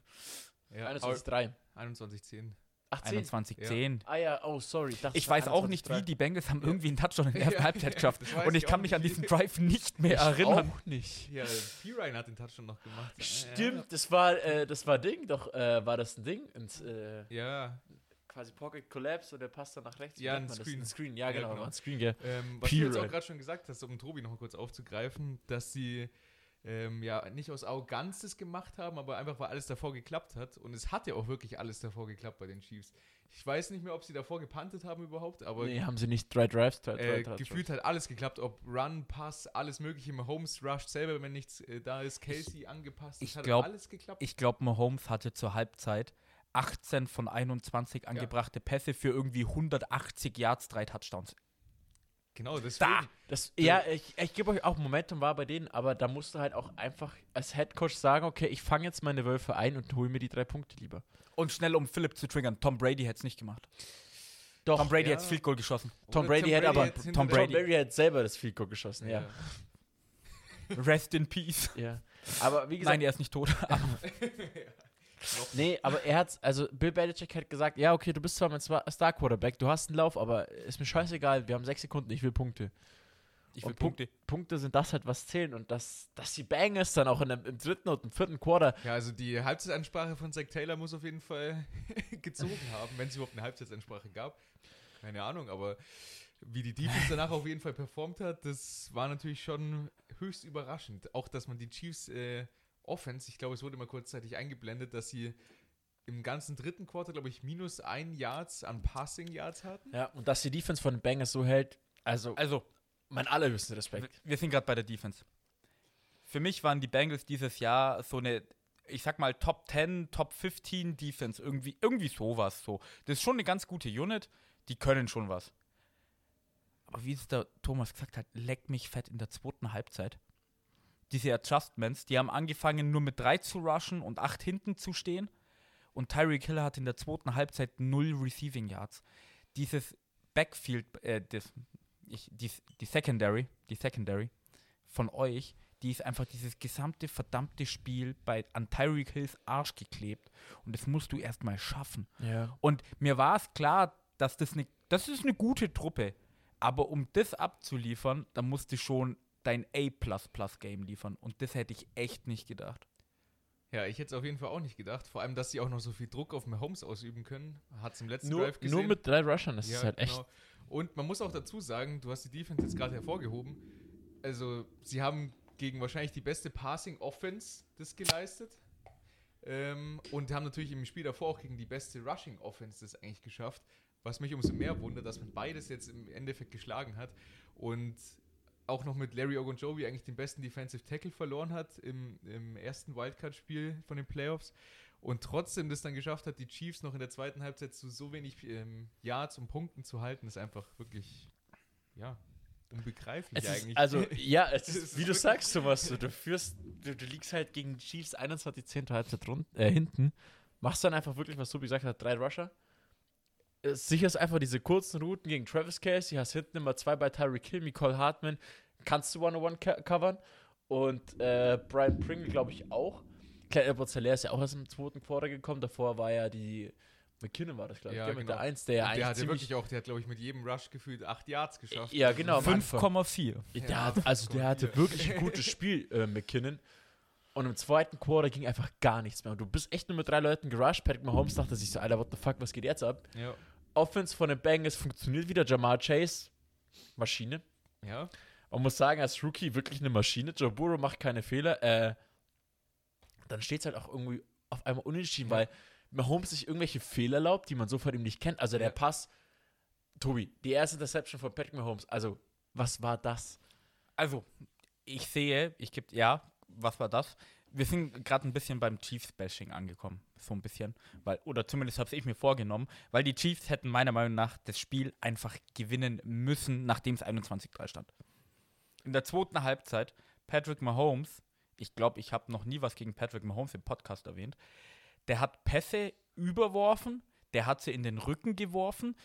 Speaker 4: Ja,
Speaker 2: 21-3.
Speaker 4: 21-10.
Speaker 2: 18.
Speaker 1: 21-10.
Speaker 2: Ah ja, oh sorry.
Speaker 1: Ich
Speaker 2: war
Speaker 1: weiß auch nicht, wie
Speaker 2: 21-3.
Speaker 1: die Bengals haben irgendwie einen Touchdown in der ersten
Speaker 4: Ja,
Speaker 1: Halbzeit geschafft. Und ich
Speaker 4: ich
Speaker 1: kann mich an diesen Drive nicht mehr
Speaker 2: Ich
Speaker 1: erinnern.
Speaker 2: Auch nicht.
Speaker 4: Ja, P-Ryan hat den Touchdown noch gemacht.
Speaker 2: Stimmt, das war, äh, das war Ding, doch, äh, war das ein Ding? Ins, äh,
Speaker 4: Ja,
Speaker 2: quasi Pocket Collapse und der passt dann nach rechts. Wie
Speaker 4: Ja, ein? Screen.
Speaker 2: Ein Screen, ja,
Speaker 4: Ja,
Speaker 2: genau,
Speaker 4: genau.
Speaker 2: war ein Screen, gell.
Speaker 4: Ähm, was du jetzt auch gerade schon gesagt hast, um Tobi noch mal kurz aufzugreifen, dass sie ähm, ja nicht aus Arroganz das gemacht haben, aber einfach, weil alles davor geklappt hat. Und es hat ja auch wirklich alles davor geklappt bei den Chiefs. Ich weiß nicht mehr, ob sie davor gepantet haben überhaupt, aber
Speaker 2: Nee, haben sie nicht drei Drives, drei, drei,
Speaker 4: äh,
Speaker 2: drei
Speaker 4: gefühlt hat alles geklappt, ob Run, Pass, alles mögliche. Holmes rusht selber, wenn nichts äh, da ist. Casey angepasst,
Speaker 1: ich
Speaker 4: es hat
Speaker 1: glaub-
Speaker 4: alles geklappt.
Speaker 1: Ich glaube, Mahomes hatte zur Halbzeit 18 von 21 angebrachte Pässe für irgendwie 180 Yards, drei Touchdowns.
Speaker 4: Genau, deswegen.
Speaker 2: Das, ja, ich, ich gebe euch auch, Momentum war bei denen, aber da musst du halt auch einfach als Headcoach sagen, okay, ich fange jetzt meine Wölfe ein und hole mir die drei Punkte lieber.
Speaker 1: Und schnell, um Philipp zu triggern, Tom Brady hätte es nicht gemacht.
Speaker 2: Doch,
Speaker 1: Tom Brady
Speaker 4: ja.
Speaker 1: hätte Field Goal geschossen.
Speaker 2: Tom Brady hätte aber-
Speaker 4: hätte hinter
Speaker 1: Tom
Speaker 2: Tom Brady hat selber das Field Goal geschossen, ja.
Speaker 1: Rest in peace.
Speaker 2: ja. Aber wie gesagt,
Speaker 1: Nein, er ist nicht tot.
Speaker 2: nee, aber er hat, also Bill Belichick hat gesagt, ja, okay, du bist zwar mein Star- Star-Quarterback, du hast einen Lauf, aber ist mir scheißegal, wir haben sechs Sekunden, ich will Punkte.
Speaker 1: Ich
Speaker 2: Und Punkte. Punkte sind das halt, was zählen und dass, dass die Bangers dann auch in dem, im dritten und im vierten Quarter
Speaker 4: Ja, also die Halbzeitansprache von Zach Taylor muss auf jeden Fall gezogen haben, wenn es überhaupt eine Halbzeitansprache gab. Keine Ahnung, aber wie die Defense danach auf jeden Fall performt hat, das war natürlich schon höchst überraschend. Auch, dass man die Chiefs äh, Offense, ich glaube, es wurde mal kurzzeitig eingeblendet, dass sie im ganzen dritten Quarter, glaube ich, minus ein Yards an Passing Yards hatten.
Speaker 2: Ja, und dass die Defense von den Bangers so hält, also
Speaker 1: Also,
Speaker 2: mein allerhöchsten
Speaker 1: wir,
Speaker 2: Respekt.
Speaker 1: wir sind gerade bei der Defense. Für mich waren die Bengals dieses Jahr so eine, ich sag mal, Top 10, Top 15 Defense. Irgendwie, irgendwie sowas. So. Das ist schon eine ganz gute Unit. Die können schon was. Aber wie es der Thomas gesagt hat, leckt mich fett in der zweiten Halbzeit. Diese Adjustments, die haben angefangen nur mit drei zu rushen und acht hinten zu stehen. Und Tyreek Hill hat in der zweiten Halbzeit null Receiving Yards. Dieses Backfield, äh, das, ich, die, die Secondary, die Secondary von euch, die ist einfach dieses gesamte verdammte Spiel bei, an Tyreek Hills Arsch geklebt. Und das musst du erstmal schaffen.
Speaker 2: Ja.
Speaker 1: Und mir war es klar, dass das eine, das ist eine gute Truppe. Aber um das abzuliefern, da musst du schon dein A-Game liefern. Und das hätte ich echt nicht gedacht.
Speaker 4: Ja, ich hätte es auf jeden Fall auch nicht gedacht. Vor allem, dass sie auch noch so viel Druck auf Mahomes ausüben können. Hat es im letzten
Speaker 2: Nur,
Speaker 4: Drive gesehen.
Speaker 2: nur mit drei Rushern, das
Speaker 4: Ja,
Speaker 2: ist halt echt.
Speaker 4: genau. Und man muss auch dazu sagen, du hast die Defense jetzt gerade hervorgehoben. Also, sie haben gegen wahrscheinlich die beste Passing-Offense das geleistet. Ähm, und haben natürlich im Spiel davor auch gegen die beste Rushing-Offense das eigentlich geschafft. Was mich umso mehr wundert, dass man beides jetzt im Endeffekt geschlagen hat. Und auch noch mit Larry Ogunjobi eigentlich den besten Defensive Tackle verloren hat im, im ersten Wildcard-Spiel von den Playoffs. Und trotzdem das dann geschafft hat, die Chiefs noch in der zweiten Halbzeit zu so wenig ähm, Yards und Punkten zu halten, ist einfach wirklich, ja, unbegreiflich
Speaker 2: Es ist,
Speaker 4: eigentlich.
Speaker 2: also, ja, es
Speaker 4: Es
Speaker 2: ist,
Speaker 4: ist
Speaker 2: wie du sagst, sowas. Du, du führst, du, du liegst halt gegen die Chiefs 21 10 Halbzeit run, äh, hinten, machst dann einfach wirklich, was Tobi gesagt hat, drei Rusher. Äh, Sicherst einfach diese kurzen Routen gegen Travis Casey, hast hinten immer zwei bei Tyreek Hill, Nicole Hartman, kannst du One-on-One co covern und äh, Brian Pringle, glaube ich, auch. Edwards Hilaire ist ja auch erst im zweiten Quarter gekommen, davor war ja die McKinnon war das, glaube ich,
Speaker 4: Ja,
Speaker 2: gell, mit
Speaker 4: genau.
Speaker 2: der 1, der ja
Speaker 4: der hat ja wirklich auch, der hat, glaube ich, mit jedem Rush gefühlt acht Yards geschafft.
Speaker 2: Ja, genau, am Anfang.
Speaker 1: 5,4.
Speaker 2: Der
Speaker 4: Ja,
Speaker 2: hat, also der hatte wirklich ein gutes Spiel, äh, McKinnon. Und im zweiten Quarter ging einfach gar nichts mehr. Und du bist echt nur mit drei Leuten gerusht. Patrick Mahomes dachte sich so, Alter, what the fuck, was geht jetzt ab?
Speaker 4: Ja.
Speaker 2: Offense von den Bengals funktioniert wieder. Jamal Chase, Maschine.
Speaker 4: ja.
Speaker 2: Man muss sagen, als Rookie wirklich eine Maschine. Joe Burrow macht keine Fehler. Äh, dann steht es halt auch irgendwie auf einmal unentschieden,
Speaker 4: Ja.
Speaker 2: weil Mahomes sich irgendwelche Fehler erlaubt, die man so von ihm nicht kennt. Also der
Speaker 4: Ja.
Speaker 2: Pass, Tobi, die erste Interception von Patrick Mahomes, also was war das?
Speaker 1: Also, ich sehe, ich gebe, ja, was war das? Wir sind gerade ein bisschen beim Chiefs-Bashing angekommen. So ein bisschen. Weil, oder zumindest habe ich mir vorgenommen, weil die Chiefs hätten meiner Meinung nach das Spiel einfach gewinnen müssen, nachdem es 21-3 stand. In der zweiten Halbzeit, Patrick Mahomes, ich glaube, ich habe noch nie was gegen Patrick Mahomes im Podcast erwähnt, der hat Pässe überworfen, der hat sie in den Rücken geworfen.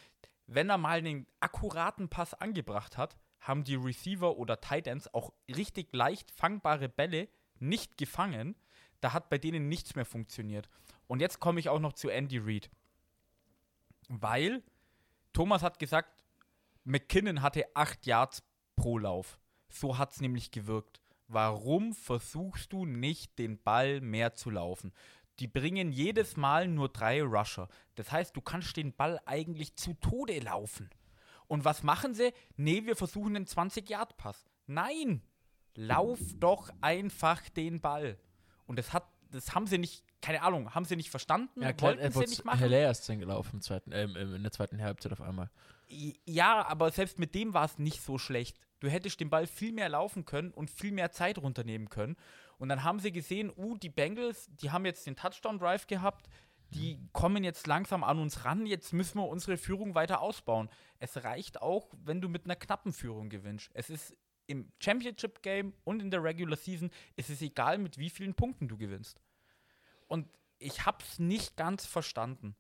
Speaker 1: Wenn er mal einen akkuraten Pass angebracht hat, haben die Receiver oder Tight Ends auch richtig leicht fangbare Bälle nicht gefangen. Da hat bei denen nichts mehr funktioniert. Und jetzt komme ich auch noch zu Andy Reid. Weil Thomas hat gesagt, McKinnon hatte 8 Yards pro Lauf. So hat es nämlich gewirkt. Warum versuchst du nicht, den Ball mehr zu laufen? Die bringen jedes Mal nur drei Rusher. Das heißt, du kannst den Ball eigentlich zu Tode laufen. Und was machen sie? Nee, wir versuchen einen 20-Yard-Pass. Nein! Lauf doch einfach den Ball. Und das hat, das haben sie nicht, keine Ahnung, haben sie nicht verstanden, wollten sie nicht machen.
Speaker 2: Hilaire ist dann gelaufen im zweiten, ähm, in der zweiten Halbzeit auf einmal.
Speaker 1: Ja, aber selbst mit dem war es nicht so schlecht. Du hättest den Ball viel mehr laufen können und viel mehr Zeit runternehmen können. Und dann haben sie gesehen, uh, die Bengals, die haben jetzt den Touchdown-Drive gehabt. Die kommen jetzt langsam an uns ran, jetzt müssen wir unsere Führung weiter ausbauen. Es reicht auch, wenn du mit einer knappen Führung gewinnst. Es ist im Championship Game und in der Regular Season ist es egal, mit wie vielen Punkten du gewinnst. Und ich hab's nicht ganz verstanden.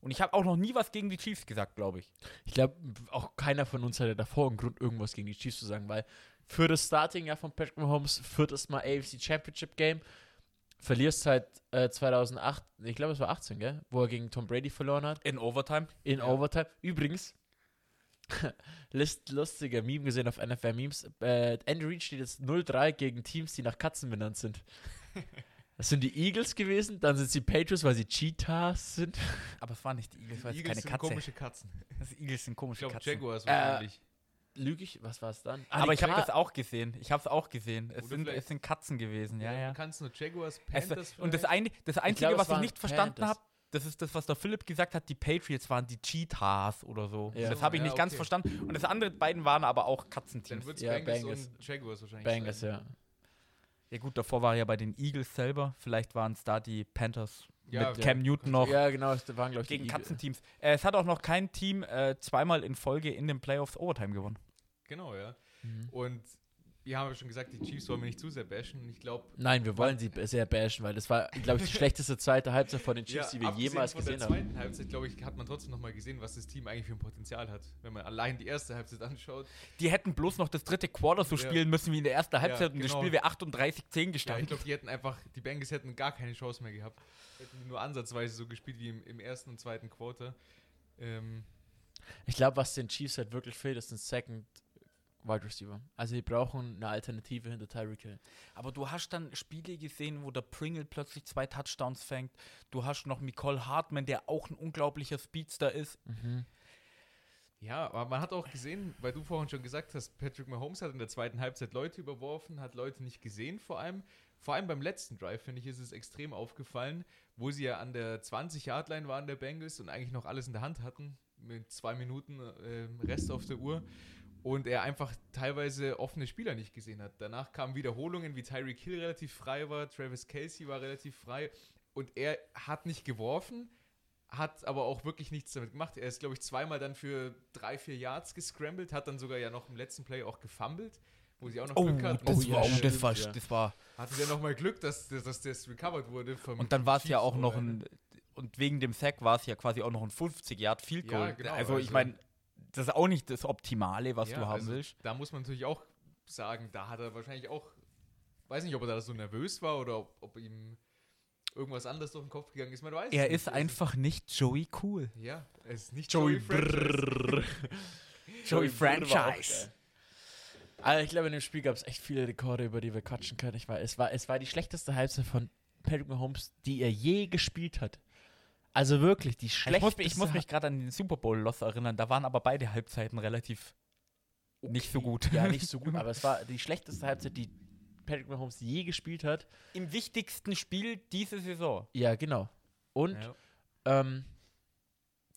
Speaker 1: Und ich habe auch noch nie was gegen die Chiefs gesagt, glaube ich.
Speaker 2: Ich glaube, auch keiner von uns hatte davor einen Grund, irgendwas gegen die Chiefs zu sagen, weil für das Starting-Jahr von Patrick Mahomes, viertes Mal AFC Championship Game, verlierst seit äh, 2008, ich glaube, es war 18, gell? Wo er gegen Tom Brady verloren hat.
Speaker 1: In Overtime.
Speaker 2: In
Speaker 4: Ja.
Speaker 2: Overtime. Übrigens, lust, lustiger Meme gesehen auf NFL Memes. Äh, Andy Reid steht jetzt 0-3 gegen Teams, die nach Katzen benannt sind. Das sind die Eagles gewesen, dann sind es die Patriots, weil sie Cheetahs sind.
Speaker 1: Aber es waren nicht die Eagles, weil es
Speaker 4: Eagles
Speaker 1: keine
Speaker 4: sind
Speaker 1: Katze.
Speaker 4: komische Katzen.
Speaker 1: Das Eagles sind
Speaker 4: Ich
Speaker 1: komische
Speaker 4: glaube,
Speaker 1: Katzen.
Speaker 4: Jaguars
Speaker 2: Äh,
Speaker 4: wahrscheinlich.
Speaker 2: Lüge ich? Was war es dann? Ah,
Speaker 1: Aber ich habe das auch gesehen. Ich habe es auch gesehen. Es sind, es sind Katzen gewesen, ja, ja.
Speaker 4: Du kannst nur Jaguars,
Speaker 1: Es,
Speaker 4: Panthers
Speaker 1: und das, ein, das Einzige,
Speaker 2: glaub, es
Speaker 1: was ich nicht verstanden habe, das ist das, was der Philipp gesagt hat, die Patriots waren die Cheetahs oder so.
Speaker 2: Ja.
Speaker 1: Das habe ich
Speaker 4: Ja,
Speaker 1: nicht ganz
Speaker 4: okay.
Speaker 1: verstanden. Und das andere beiden waren aber auch
Speaker 4: Dann
Speaker 1: Katzenteams.
Speaker 4: wird es
Speaker 2: Ja,
Speaker 4: Bengals,
Speaker 2: Bengals.
Speaker 4: und Jaguars wahrscheinlich
Speaker 2: Bengals,
Speaker 4: sein.
Speaker 2: ja.
Speaker 1: Ja gut, davor war ja bei den Eagles selber. Vielleicht waren es da die Panthers
Speaker 4: Ja,
Speaker 1: mit Cam Newton noch
Speaker 2: Ja, genau, das waren, glaube ich,
Speaker 1: gegen. Katzenteams. Äh, es hat auch noch kein Team äh, zweimal in Folge in den Playoffs Overtime gewonnen.
Speaker 4: Genau, ja.
Speaker 2: Mhm.
Speaker 4: Und wir haben ja schon gesagt, die Chiefs wollen wir nicht zu sehr bashen. Ich glaube,
Speaker 2: Nein, wir wollen sie sehr bashen, weil das war, glaube ich, die schlechteste zweite Halbzeit von den Chiefs, die wir jemals
Speaker 4: von
Speaker 2: gesehen
Speaker 4: der
Speaker 2: haben.
Speaker 4: zweiten Halbzeit, glaube ich, hat man trotzdem nochmal gesehen, was das Team eigentlich für ein Potenzial hat. Wenn man allein die erste Halbzeit anschaut.
Speaker 1: Die hätten bloß noch das dritte Quarter so
Speaker 4: Ja.
Speaker 1: spielen müssen wie in der ersten Halbzeit und das
Speaker 4: genau.
Speaker 1: Spiel wäre 38-10
Speaker 4: Ja, ich
Speaker 1: gestanden.
Speaker 4: glaube, die hätten einfach, die Bengals hätten gar keine Chance mehr gehabt. Hätten die nur ansatzweise so gespielt wie im, im ersten und zweiten Quarter. Ähm,
Speaker 2: Ich glaube, was den Chiefs halt wirklich fehlt, ist ein Second Wide Receiver. Also, die brauchen eine Alternative hinter Tyreek Hill.
Speaker 1: Aber du hast dann Spiele gesehen, wo der Pringle plötzlich zwei Touchdowns fängt. Du hast noch Nicole Hartman, der auch ein unglaublicher Speedster ist.
Speaker 4: ja, aber man hat auch gesehen, weil du vorhin schon gesagt hast, Patrick Mahomes hat in der zweiten Halbzeit Leute überworfen, hat Leute nicht gesehen vor allem. Vor allem beim letzten Drive, finde ich, ist es extrem aufgefallen, wo sie ja an der 20-Yard-Line waren, der Bengals, und eigentlich noch alles in der Hand hatten, mit zwei Minuten äh, Rest auf der Uhr. Und er einfach teilweise offene Spieler nicht gesehen hat. Danach kamen Wiederholungen, wie Tyreek Hill relativ frei war, Travis Casey war relativ frei. Und er hat nicht geworfen, hat aber auch wirklich nichts damit gemacht. Er ist, glaube ich, zweimal dann für drei, vier Yards gescrambled, hat dann sogar ja noch im letzten Play auch gefummelt, wo sie auch noch
Speaker 1: Oh,
Speaker 4: Glück hatten.
Speaker 1: das,
Speaker 2: Oh ja,
Speaker 1: war, oh,
Speaker 2: stimmt,
Speaker 1: das, war,
Speaker 2: ja.
Speaker 1: das war.
Speaker 4: Hatten sie ja nochmal Glück, dass, dass, das recovered wurde.
Speaker 1: Und dann war es ja auch noch ein. Und wegen dem Sack war es ja quasi auch noch ein 50 Yard Field
Speaker 4: Ja,
Speaker 1: Goal.
Speaker 4: genau,
Speaker 1: also, ich
Speaker 4: also-
Speaker 1: meine, das ist auch nicht das Optimale, was
Speaker 4: Ja,
Speaker 1: du haben
Speaker 4: also
Speaker 1: willst.
Speaker 4: Da muss man natürlich auch sagen, da hat er wahrscheinlich auch, weiß nicht, ob er da so nervös war oder ob, ob ihm irgendwas anderes durch den Kopf gegangen ist. Man weiß
Speaker 1: Er
Speaker 4: nicht.
Speaker 1: ist
Speaker 4: Also,
Speaker 1: einfach nicht Joey Cool.
Speaker 4: Ja, er ist nicht
Speaker 1: Joey
Speaker 4: Joey, Franchise.
Speaker 1: Joey Franchise.
Speaker 2: Also ich glaube, in dem Spiel gab es echt viele Rekorde, über die wir quatschen können. Ich war, es, war, es war die schlechteste Halbzeit von Patrick Mahomes, die er je gespielt hat. Also wirklich, die
Speaker 1: Ich
Speaker 2: schlechteste.
Speaker 1: muss, mich- ich muss mich gerade an den Super Bowl-Loss erinnern. Da waren aber beide Halbzeiten relativ nicht so gut.
Speaker 2: Ja, nicht so gut, aber es war die schlechteste Halbzeit, die Patrick Mahomes je gespielt hat.
Speaker 1: Im wichtigsten Spiel diese Saison.
Speaker 2: Ja, genau. Und ähm,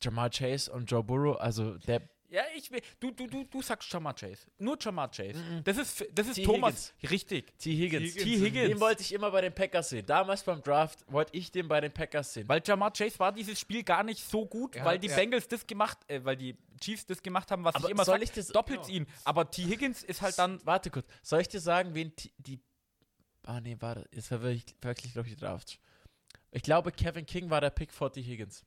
Speaker 2: Jamal Chase und Joe Burrow, also der
Speaker 1: Ja, ich will. Du, du, du, du sagst Jamar Chase. Nur Jamar Chase.
Speaker 2: Mhm.
Speaker 1: Das ist, das ist
Speaker 2: T.
Speaker 1: Thomas. Richtig.
Speaker 2: T. Higgins.
Speaker 4: T.
Speaker 1: T. Higgins.
Speaker 2: Den wollte ich immer bei den Packers sehen. Damals beim Draft wollte ich den bei den Packers sehen.
Speaker 1: Weil Jamar Chase war dieses Spiel gar nicht so gut,
Speaker 4: Er
Speaker 1: weil die
Speaker 4: er-
Speaker 1: Bengals das gemacht, äh, weil die Chiefs das gemacht haben, was
Speaker 2: Aber
Speaker 1: ich immer
Speaker 2: soll
Speaker 1: sage,
Speaker 2: ich das-
Speaker 1: doppelt
Speaker 4: genau.
Speaker 1: ihn. Aber T. Higgins ist halt dann.
Speaker 2: Warte kurz. Soll ich dir sagen, wen T die. Ah, nee, warte. Jetzt verwirre ich wirklich, glaube ich, die Draft. Ich glaube, Kevin King war der Pick vor T. Higgins.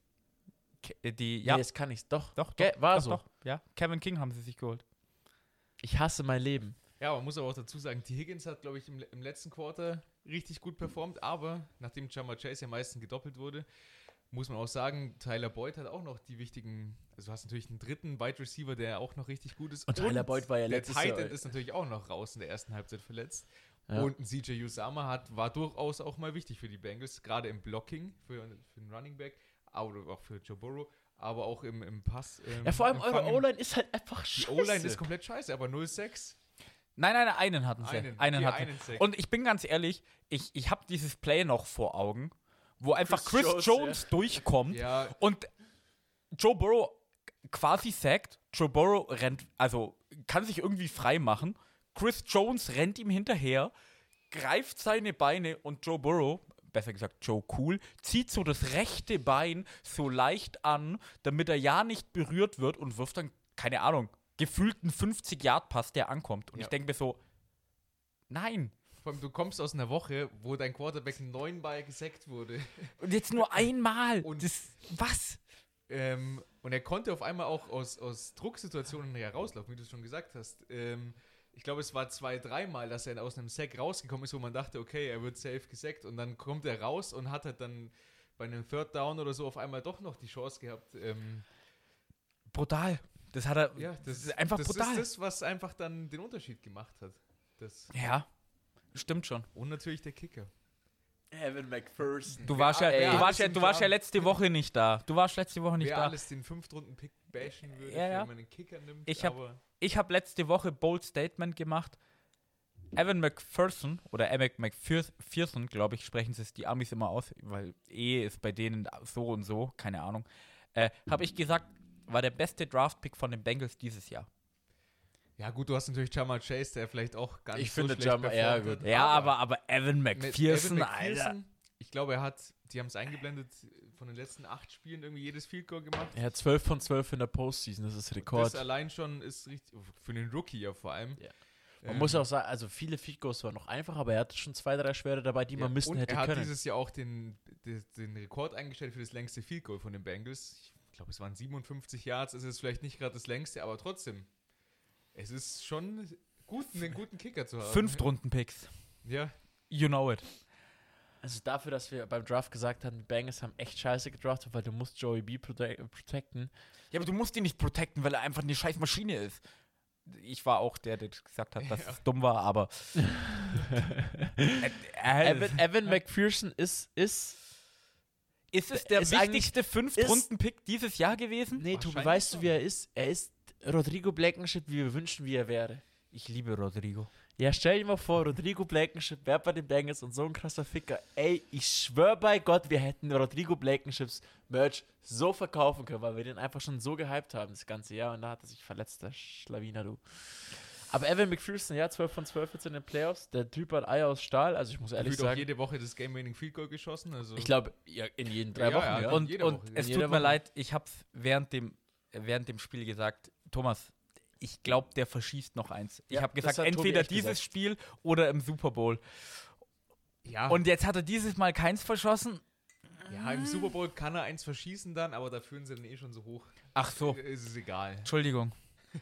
Speaker 1: Ke- äh, Die,
Speaker 2: Ja.
Speaker 1: ja,
Speaker 2: Nee, das kann ich. Doch.
Speaker 1: doch, doch,
Speaker 2: war
Speaker 1: doch,
Speaker 2: so.
Speaker 1: Doch, ja, Kevin King haben sie sich geholt.
Speaker 2: Ich hasse mein Leben.
Speaker 4: Ja, man muss aber auch dazu sagen, T. Higgins hat, glaube ich, im, im letzten Quarter richtig gut performt, aber nachdem Jamar Chase ja meistens gedoppelt wurde, muss man auch sagen, Tyler Boyd hat auch noch die wichtigen, also du hast natürlich einen dritten Wide Receiver, der auch noch richtig gut ist.
Speaker 2: Und Tyler Boyd war ja
Speaker 4: der
Speaker 2: letztes
Speaker 4: Tight
Speaker 2: Jahr-
Speaker 4: End ist natürlich auch noch raus in der ersten Halbzeit verletzt.
Speaker 2: Ja.
Speaker 4: Und ein CJ Usama hat, war durchaus auch mal wichtig für die Bengals, gerade im Blocking für, für den Running Back, aber auch für Joe Burrow, aber auch im, im Pass. Ähm,
Speaker 2: Ja, vor allem
Speaker 4: im
Speaker 2: eure. O-Line ist halt einfach
Speaker 4: Die
Speaker 2: scheiße.
Speaker 4: O-Line ist komplett scheiße, aber 0-6.
Speaker 1: Nein, nein, einen hatten sie.
Speaker 4: Einen,
Speaker 1: Einen, hatten.
Speaker 4: einen.
Speaker 1: Und ich bin ganz ehrlich, ich, ich habe dieses Play noch vor Augen, wo einfach
Speaker 2: Chris
Speaker 1: Chris,
Speaker 2: Jones,
Speaker 1: Jones, durchkommt
Speaker 4: Ja,
Speaker 1: und Joe Burrow quasi sackt. Joe Burrow rennt, also kann sich irgendwie frei machen. Chris Jones rennt ihm hinterher, greift seine Beine und Joe Burrow besser gesagt Joe Cool, zieht so das rechte Bein so leicht an, damit er ja nicht berührt wird und wirft dann, keine Ahnung, gefühlten 50-Yard-Pass, der ankommt. Und
Speaker 4: Ja.
Speaker 1: ich denke mir so, nein.
Speaker 4: Vor allem, du kommst aus einer Woche, wo dein Quarterback neunmal gesackt wurde.
Speaker 1: Und jetzt nur einmal.
Speaker 4: Und-
Speaker 1: das, was?
Speaker 4: Ähm, und er konnte auf einmal auch aus, aus Drucksituationen herauslaufen, wie du es schon gesagt hast. Ähm, ich glaube, es war zwei, dreimal, dass er aus einem Sack rausgekommen ist, wo man dachte, okay, er wird safe gesackt. Und dann kommt er raus und hat halt dann bei einem Third Down oder so auf einmal doch noch die Chance gehabt. Ähm,
Speaker 1: Brutal. Das hat er.
Speaker 4: ja,
Speaker 1: das ist einfach
Speaker 4: das
Speaker 1: brutal.
Speaker 4: ist das, was einfach dann den Unterschied gemacht hat. Das.
Speaker 1: Ja, stimmt schon.
Speaker 4: Und natürlich der Kicker.
Speaker 2: Evan McPherson.
Speaker 1: Du warst, ja, du, warst ja, du warst ja letzte Woche nicht da. Du warst letzte Woche nicht
Speaker 4: Wer
Speaker 1: da.
Speaker 4: alles den Fünftrunden-Pick bashen würde,
Speaker 1: Ja, ja.
Speaker 4: wenn man einen Kicker nimmt.
Speaker 1: Ich hab- habe letzte Woche Bold Statement gemacht. Evan McPherson oder Evan McPherson, glaube ich, sprechen es die Amis immer aus, weil E ist bei denen so und so, keine Ahnung. Äh, habe ich gesagt, war der beste Draft-Pick von den Bengals dieses Jahr.
Speaker 4: Ja, gut, du hast natürlich Jamal Chase, der vielleicht auch gar nicht
Speaker 2: Ich
Speaker 4: so
Speaker 2: finde
Speaker 4: schlecht
Speaker 2: Jamal- ja, gut.
Speaker 1: Ja, aber, aber Evan McPherson,
Speaker 4: Evan
Speaker 1: Alter.
Speaker 4: McPherson, ich glaube, er hat, die haben es eingeblendet, von den letzten acht Spielen irgendwie jedes Field Goal gemacht.
Speaker 2: Er hat 12 von 12 in der Postseason, das ist Rekord.
Speaker 4: Das allein schon ist richtig, für den Rookie ja vor allem.
Speaker 2: Ja. Man
Speaker 4: Ähm,
Speaker 2: muss auch sagen, also viele Field Goals waren noch einfach, aber er hatte schon zwei, drei schwere dabei, die
Speaker 4: ja,
Speaker 2: man missen
Speaker 4: und
Speaker 2: hätte
Speaker 4: er hat
Speaker 2: können.
Speaker 4: dieses Jahr auch den, den, den Rekord eingestellt für das längste Field Goal von den Bengals. Ich glaube, es waren 57 Yards, es ist vielleicht nicht gerade das längste, aber trotzdem. Es ist schon gut, einen guten Kicker zu haben.
Speaker 1: Fünftrunden-Picks.
Speaker 4: Ja,
Speaker 1: You know it.
Speaker 2: Also dafür, dass wir beim Draft gesagt haben, die Bengals haben echt scheiße gedraftet, weil du musst Joey B prote protecten.
Speaker 1: Ja, aber du musst ihn nicht protecten, weil er einfach eine scheiß Maschine ist. Ich war auch der, der gesagt hat, dass
Speaker 4: Ja.
Speaker 1: es dumm war, aber. Äh, äh,
Speaker 2: Evan, Evan McPherson ist, ist
Speaker 1: ist es der
Speaker 2: ist
Speaker 1: wichtigste Fünftrunden-Pick dieses Jahr gewesen?
Speaker 2: Nee, Tobi,
Speaker 4: Wahrscheinlich
Speaker 2: weißt du, wie er ist? Er ist Rodrigo Blankenship, wie wir wünschen, wie er wäre.
Speaker 1: Ich liebe Rodrigo.
Speaker 2: Ja, stell dir mal vor, Rodrigo Blankenship wäre bei den Bengals und so ein krasser Ficker. Ey, ich schwör bei Gott, wir hätten Rodrigo Blankenships Merch so verkaufen können, weil wir den einfach schon so gehypt haben das ganze Jahr und da hat er sich verletzt, der Schlawiner, du. Aber Evan McPherson, ja, 12 von 12 jetzt in den Playoffs. Der Typ hat Eier aus Stahl, also ich muss ehrlich
Speaker 4: Gefühlt auch
Speaker 2: sagen.
Speaker 4: jede Woche das Game-Winning Field Goal geschossen. Also
Speaker 2: Ich glaube, ja, in jeden drei
Speaker 4: Ja,
Speaker 2: Wochen,
Speaker 4: ja,
Speaker 2: ja.
Speaker 4: und-
Speaker 1: Und,
Speaker 4: Woche.
Speaker 1: es tut mir leid, ich habe während dem, während dem Spiel gesagt, Thomas, ich glaube, der verschießt noch eins. Ich
Speaker 2: Ja,
Speaker 1: habe
Speaker 2: das
Speaker 1: gesagt, entweder dieses
Speaker 2: gesagt.
Speaker 1: Spiel oder im Super Bowl.
Speaker 4: ja,
Speaker 1: Und jetzt hat er dieses Mal keins verschossen.
Speaker 4: ja, im Super Bowl kann er eins verschießen dann, aber da führen sie dann eh schon so hoch.
Speaker 1: Ach so,
Speaker 4: Ist es egal.
Speaker 1: Entschuldigung.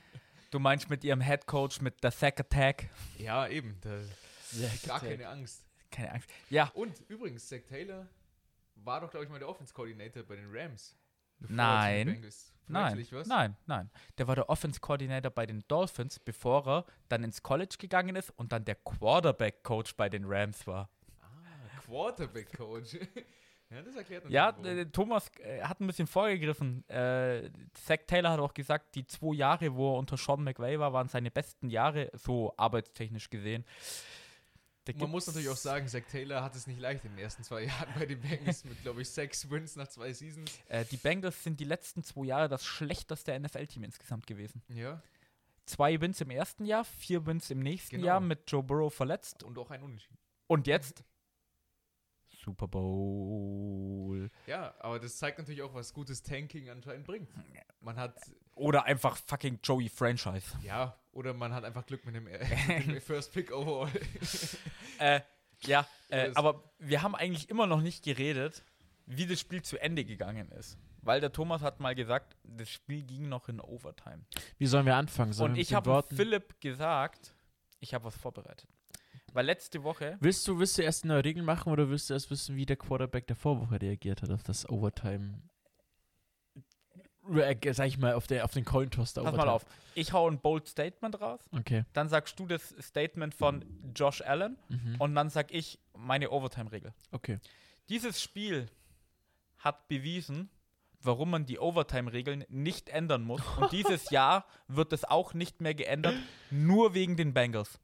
Speaker 1: Du meinst mit ihrem Head Coach, mit der Sack Attack?
Speaker 4: Ja, eben. Da, gar keine Angst.
Speaker 1: Keine Angst. Ja,
Speaker 4: Und übrigens, Zach Taylor war doch, glaube ich, mal der Offense-Coordinator bei den Rams.
Speaker 1: Nein. Nein, nein, nein. Der war der Offense Coordinator bei den Dolphins, bevor er dann ins College gegangen ist und dann der Quarterback Coach bei den Rams war.
Speaker 4: Ah, Quarterback-Coach. ja, das erklärt natürlich,
Speaker 1: Ja, äh, Thomas äh, hat ein bisschen vorgegriffen. Äh, Zach Taylor hat auch gesagt, die zwei Jahre, wo er unter Sean McVay war, waren seine besten Jahre, so arbeitstechnisch gesehen.
Speaker 4: Man muss natürlich auch sagen, Zach Taylor hat es nicht leicht in den ersten zwei Jahren bei den Bengals mit, glaube ich, sechs Wins nach zwei Seasons.
Speaker 1: Äh, die Bengals sind die letzten zwei Jahre das schlechteste NFL-Team insgesamt gewesen.
Speaker 4: Ja,
Speaker 1: Zwei Wins im ersten Jahr, vier Wins im nächsten
Speaker 4: Genau.
Speaker 1: Jahr mit Joe Burrow verletzt.
Speaker 4: und auch ein Unentschieden.
Speaker 1: Und jetzt Super Bowl.
Speaker 4: Ja, aber das zeigt natürlich auch, was gutes Tanking anscheinend bringt. Man hat,
Speaker 1: Oder einfach fucking Joey Franchise.
Speaker 4: ja, oder man hat einfach Glück mit dem, äh, mit dem First Pick Overall.
Speaker 1: Äh, ja, äh, aber wir haben eigentlich immer noch nicht geredet, wie das Spiel zu Ende gegangen ist. Weil der Thomas hat mal gesagt, das Spiel ging noch in Overtime.
Speaker 2: Wie sollen wir anfangen? Sollen
Speaker 1: Und
Speaker 2: wir
Speaker 1: ich habe Philipp gesagt, ich habe was vorbereitet. Weil letzte Woche,
Speaker 2: Willst du, willst du erst neue Regeln machen oder willst du erst wissen, wie der Quarterback der Vorwoche reagiert hat auf das Overtime? Äh, Sag ich mal, auf, der, auf den Cointoss der
Speaker 1: pass
Speaker 2: Overtime.
Speaker 1: mal auf, ich hau ein bold Statement raus,
Speaker 2: Okay.
Speaker 1: dann sagst du das Statement von Josh Allen
Speaker 2: Mhm.
Speaker 1: und dann sag ich meine Overtime-Regel.
Speaker 2: Okay.
Speaker 1: Dieses Spiel hat bewiesen, warum man die Overtime-Regeln nicht ändern muss. Und dieses Jahr wird es auch nicht mehr geändert, nur wegen den Bengals.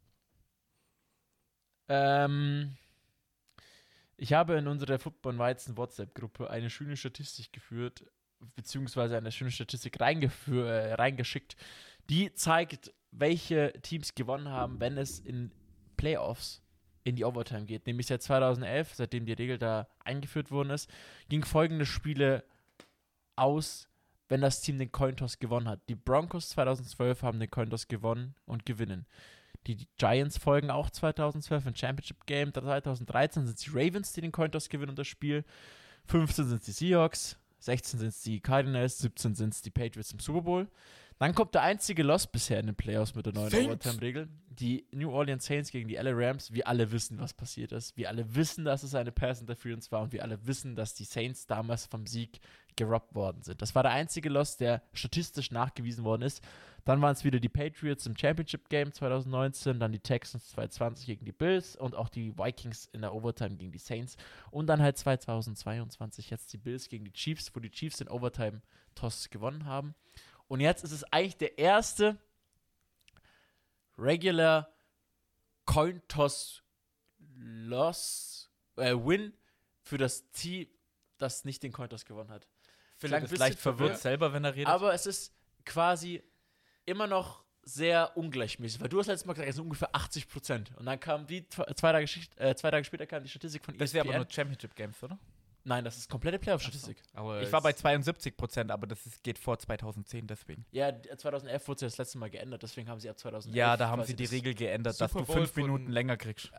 Speaker 2: Ähm, ich habe in unserer Football Weizen WhatsApp-Gruppe eine schöne Statistik geführt, beziehungsweise eine schöne Statistik äh, reingeschickt, die zeigt, welche Teams gewonnen haben, wenn es in Playoffs in die Overtime geht. Nämlich seit 2011, seitdem die Regel da eingeführt worden ist, ging folgende Spiele aus, wenn das Team den Cointoss gewonnen hat. Die Broncos 2012 haben den Cointoss gewonnen und gewinnen. Die Giants folgen auch 2012 im Championship Game. 2013 sind es die Ravens, die den Cointoss gewinnen und das Spiel. 15 sind es die Seahawks, 16 sind es die Cardinals, 17 sind es die Patriots im Super Bowl. Dann kommt der einzige Loss bisher in den Playoffs mit der neuen. Overtime-Regel. Die New Orleans Saints gegen die LA Rams. Wir alle wissen, was passiert ist. Wir alle wissen, dass es eine Pass Interference war und wir alle wissen, dass die Saints damals vom Sieg gerobbt worden sind. Das war der einzige Loss, der statistisch nachgewiesen worden ist. Dann waren es wieder die Patriots im Championship Game 2019, dann die Texans 2020 gegen die Bills und auch die Vikings in der Overtime gegen die Saints. Und dann halt 2022 jetzt die Bills gegen die Chiefs, wo die Chiefs den Overtime-Toss gewonnen haben. Und jetzt ist es eigentlich der erste Regular Coin-Toss Loss, äh, Win für das Team, das nicht den Cointoss gewonnen hat.
Speaker 1: Philipp ist leicht verwirrt
Speaker 2: verwirrt.
Speaker 1: selber, wenn er redet.
Speaker 2: Aber es ist quasi immer noch sehr ungleichmäßig, weil du hast letztes Mal gesagt, es sind ungefähr 80 Prozent. Und dann kam die zwei Tage, äh, zwei Tage später kam die Statistik von E
Speaker 1: das wäre aber
Speaker 2: ESPN.
Speaker 1: nur Championship Games, oder?
Speaker 2: Nein, das ist komplette Playoff-Statistik.
Speaker 4: Aber
Speaker 1: Ich war bei
Speaker 4: es-
Speaker 1: 72 Prozent, aber das ist, geht vor 2010 deswegen.
Speaker 2: Ja, d- 2011 wurde sie das letzte Mal geändert, deswegen haben sie ab 2011
Speaker 1: Ja, da haben sie die Regel geändert, dass du fünf Minuten länger kriegst.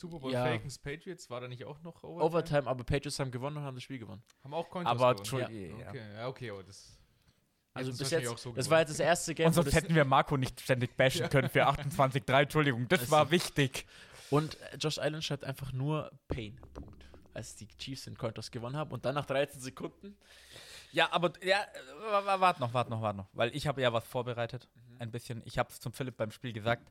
Speaker 4: Super Bowl
Speaker 2: Ja.
Speaker 4: Falcons Patriots war da nicht auch noch Overtime?
Speaker 2: Overtime, aber Patriots haben gewonnen und haben das Spiel gewonnen.
Speaker 4: Haben auch Coin
Speaker 1: Aber
Speaker 4: gewonnen.
Speaker 1: Entschuldigung, ja.
Speaker 4: Okay, ja, okay, aber das.
Speaker 2: Also bis jetzt,
Speaker 4: auch so
Speaker 2: das war jetzt das erste Game.
Speaker 1: Und sonst
Speaker 2: das-
Speaker 1: hätten wir Marco nicht ständig bashen können für 28-3, Entschuldigung. Das
Speaker 2: Also-
Speaker 1: war wichtig.
Speaker 2: Und äh, Josh Allen schreibt einfach nur Pain. Punkt. Als die Chiefs den Cointoss gewonnen haben. Und dann nach 13 Sekunden.
Speaker 1: Ja, aber ja, warte noch, warte noch, warte noch. Weil ich habe ja was vorbereitet. Ein bisschen. Ich habe es zum Philipp beim Spiel gesagt.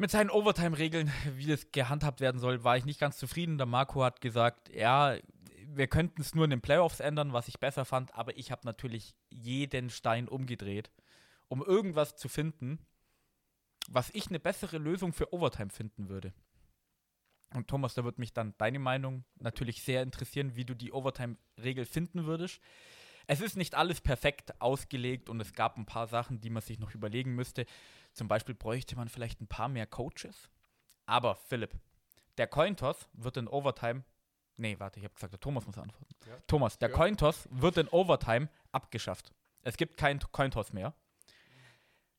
Speaker 1: Mit seinen Overtime-Regeln, wie das gehandhabt werden soll, war ich nicht ganz zufrieden. Der Marco hat gesagt, ja, wir könnten es nur in den Playoffs ändern, was ich besser fand, aber ich habe natürlich jeden Stein umgedreht, um irgendwas zu finden, was ich eine bessere Lösung für Overtime finden würde. Und Thomas, da würde mich dann deine Meinung natürlich sehr interessieren, wie du die Overtime-Regel finden würdest. Es ist nicht alles perfekt ausgelegt und es gab ein paar Sachen, die man sich noch überlegen müsste. Zum Beispiel bräuchte man vielleicht ein paar mehr Coaches. Aber Philipp, der Cointoss wird in Overtime. Nee, warte, ich habe gesagt, der Thomas muss antworten.
Speaker 4: Ja.
Speaker 1: Thomas, der
Speaker 4: Ja.
Speaker 1: Cointoss wird in Overtime abgeschafft. Es gibt keinen Cointoss mehr.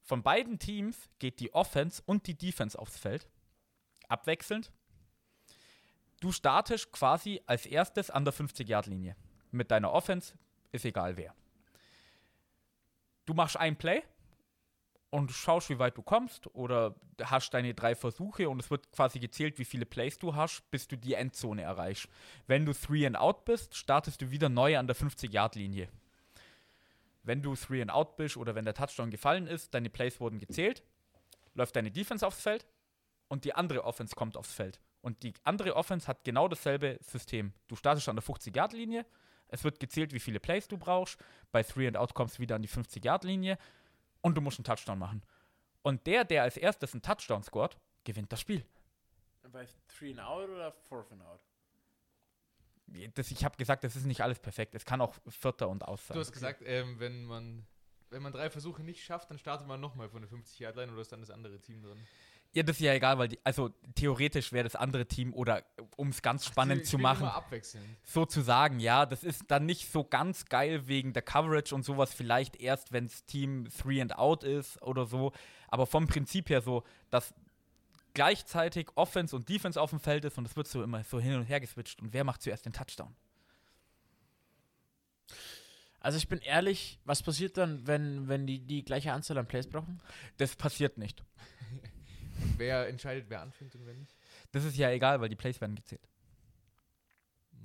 Speaker 1: Von beiden Teams geht die Offense und die Defense aufs Feld. Abwechselnd. Du startest quasi als erstes an der 50-Yard-Linie. Mit deiner Offense ist egal wer. Du machst ein Play und schaust, wie weit du kommst oder hast deine drei Versuche und es wird quasi gezählt, wie viele Plays du hast, bis du die Endzone erreichst. Wenn du 3 and out bist, startest du wieder neu an der 50-Yard-Linie. Wenn du 3 and out bist oder wenn der Touchdown gefallen ist, deine Plays wurden gezählt, läuft deine Defense aufs Feld und die andere Offense kommt aufs Feld. Und die andere Offense hat genau dasselbe System. Du startest an der 50-Yard-Linie, es wird gezählt, wie viele Plays du brauchst. Bei 3 and Out kommst du wieder an die 50-Yard-Linie und du musst einen Touchdown machen. Und der, der als erstes einen Touchdown scoret, gewinnt das Spiel.
Speaker 2: Bei 3 and out oder 4 and out?
Speaker 1: Das, ich habe gesagt, das ist nicht alles perfekt. Es kann auch Vierter und Aus sein.
Speaker 4: Du hast gesagt, ähm, wenn man wenn man drei Versuche nicht schafft, dann startet man nochmal von der 50-Yard-Line oder ist dann das andere Team drin?
Speaker 1: Ja, das ist ja egal, weil die, also theoretisch wäre das andere Team oder um es ganz spannend
Speaker 4: Die
Speaker 1: zu machen, sozusagen, ja, das ist dann nicht so ganz geil wegen der Coverage und sowas, vielleicht erst, wenn das Team 3 and out ist oder so, aber vom Prinzip her so, dass gleichzeitig Offense und Defense auf dem Feld ist und es wird so immer so hin und her geswitcht und wer macht zuerst den Touchdown?
Speaker 2: Also ich bin ehrlich, was passiert dann, wenn, wenn die die gleiche Anzahl an Plays brauchen?
Speaker 1: Das passiert nicht.
Speaker 4: Wer entscheidet, wer anfängt und wer nicht?
Speaker 1: Das ist ja egal, weil die Plays werden gezählt.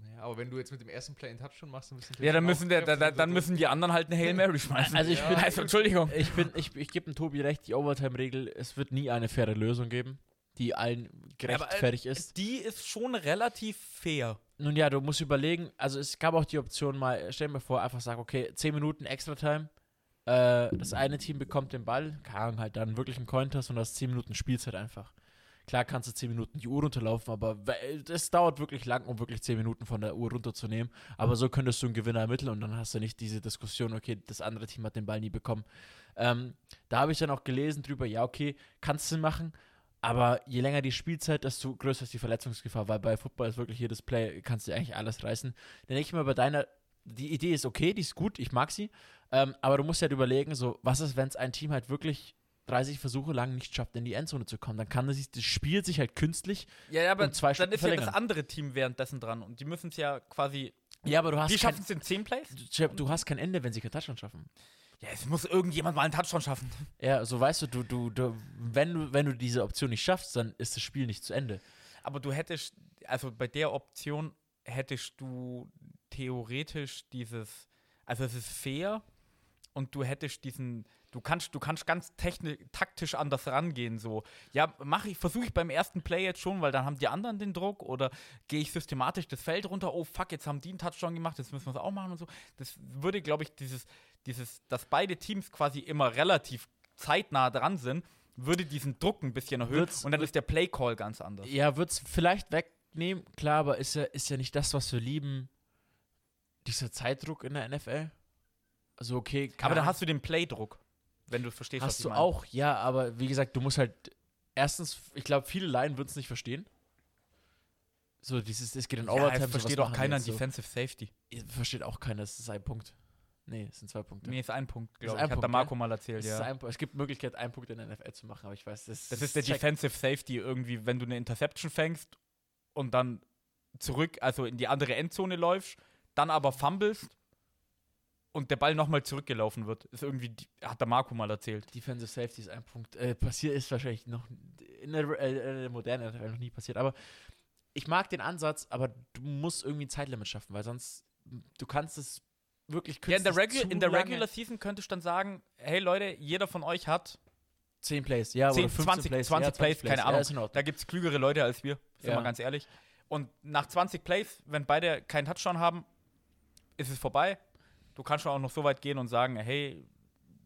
Speaker 4: Naja, aber wenn du jetzt mit dem ersten Play einen Touchdown machst, dann müssen
Speaker 1: Ja, dann müssen, der, da, da, dann müssen die anderen halt eine Hail Mary schmeißen.
Speaker 2: Also ich
Speaker 4: Ja,
Speaker 2: bin,
Speaker 1: also, Entschuldigung.
Speaker 2: ich bin, ich, ich gebe dem Tobi recht, die Overtime-Regel, es wird nie eine faire Lösung geben, die allen gerechtfertigt ist.
Speaker 1: Die ist schon relativ fair.
Speaker 2: Nun ja, du musst überlegen, also es gab auch die Option mal, stell dir mal vor, einfach sag, okay, 10 Minuten Extra-Time, äh, das eine Team bekommt den Ball, Ahnung, halt dann wirklich einen Cointoss und das 10 Minuten Spielzeit einfach. Klar kannst du 10 Minuten die Uhr runterlaufen, aber das dauert wirklich lang, um wirklich 10 Minuten von der Uhr runterzunehmen. Aber so könntest du einen Gewinner ermitteln und dann hast du nicht diese Diskussion, okay, das andere Team hat den Ball nie bekommen. Ähm, da habe ich dann auch gelesen drüber, ja, okay, kannst du machen, Aber je länger die Spielzeit, desto größer ist die Verletzungsgefahr, weil bei Football ist wirklich jedes Play, kannst du eigentlich alles reißen. Dann denke ich mal, bei deiner, die Idee ist okay, die ist gut, ich mag sie, ähm, aber du musst halt überlegen, so, was ist, wenn es ein Team halt wirklich 30 Versuche lang nicht schafft, in die Endzone zu kommen? Dann kann das, das spielt sich halt künstlich.
Speaker 1: Ja, ja, aber
Speaker 2: um zwei
Speaker 1: dann
Speaker 2: Stunden
Speaker 1: ist ja das andere Team währenddessen dran und die müssen es ja quasi.
Speaker 2: Ja, aber du hast
Speaker 1: Die schaffen es in 10 Plays?
Speaker 2: du, du hast kein Ende, wenn sie kein Touchdown schaffen.
Speaker 1: Ja, es muss irgendjemand mal einen Touchdown schaffen.
Speaker 2: Ja, so weißt du, du, du, du, wenn du, wenn du diese Option nicht schaffst, dann ist das Spiel nicht zu Ende.
Speaker 1: Aber du hättest, also bei der Option hättest du theoretisch dieses, also es ist fair und du hättest diesen, du kannst, du kannst ganz technisch, taktisch anders rangehen, so. Ja, mache ich, versuche ich beim ersten Play jetzt schon, weil dann haben die anderen den Druck oder gehe ich systematisch das Feld runter, oh fuck, jetzt haben die einen Touchdown gemacht, jetzt müssen wir es auch machen und so. Das würde, glaube ich, dieses, dieses, dass beide Teams quasi immer relativ zeitnah dran sind, würde diesen Druck ein bisschen erhöhen
Speaker 2: Wird's-
Speaker 1: und dann ist der Play-Call ganz anders.
Speaker 2: Ja, wird es vielleicht wegnehmen, klar, aber ist ja, ist ja nicht das, was wir lieben, dieser Zeitdruck in der NFL. Also okay,
Speaker 1: Aber dann hast du den Playdruck, wenn du verstehst, was
Speaker 2: hast
Speaker 1: ich
Speaker 2: du
Speaker 1: meine.
Speaker 2: auch, ja, aber wie gesagt, du musst halt erstens, ich glaube, viele Laien würden es nicht verstehen. So, dieses, es geht in
Speaker 1: Ja,
Speaker 2: Overtime.
Speaker 1: es
Speaker 2: so,
Speaker 1: versteht
Speaker 2: was
Speaker 1: auch keiner
Speaker 2: jetzt
Speaker 1: Defensive Safety.
Speaker 2: So. Versteht auch keiner, das ist ein Punkt. Nee, es sind zwei Punkte.
Speaker 1: Mir ist ein Punkt, glaube ich. Hat der
Speaker 2: Punkt,
Speaker 1: Marco
Speaker 2: ja?
Speaker 1: mal erzählt,
Speaker 2: es,
Speaker 1: ja.
Speaker 2: ein, es gibt Möglichkeit, einen Punkt in der NFL zu machen, aber ich weiß, das,
Speaker 1: Das ist der
Speaker 2: check-
Speaker 1: Defensive Safety irgendwie, wenn du eine Interception fängst und dann zurück, also in die andere Endzone läufst, dann aber fummelst und der Ball nochmal zurückgelaufen wird. Ist irgendwie, hat der Marco mal erzählt.
Speaker 2: Defensive Safety ist ein Punkt. Äh, passiert ist wahrscheinlich noch in der, äh, der modernen NFL noch nie passiert. Aber ich mag den Ansatz, aber du musst irgendwie ein Zeitlimit schaffen, weil sonst du kannst es wirklich
Speaker 1: Ja, in der, Regu in der Regular Season könntest du dann sagen, hey Leute, jeder von euch hat
Speaker 2: 10 Plays, ja,
Speaker 1: 10,
Speaker 2: oder 15
Speaker 1: 20,
Speaker 2: Plays,
Speaker 1: 20
Speaker 2: ja,
Speaker 1: Plays, keine Ahnung.
Speaker 2: Ja.
Speaker 1: Da gibt es klügere Leute als wir, sind
Speaker 2: Ja.
Speaker 1: wir ganz ehrlich. Und nach 20 Plays, wenn beide keinen Touchdown haben, ist es vorbei. Du kannst schon auch noch so weit gehen und sagen, hey,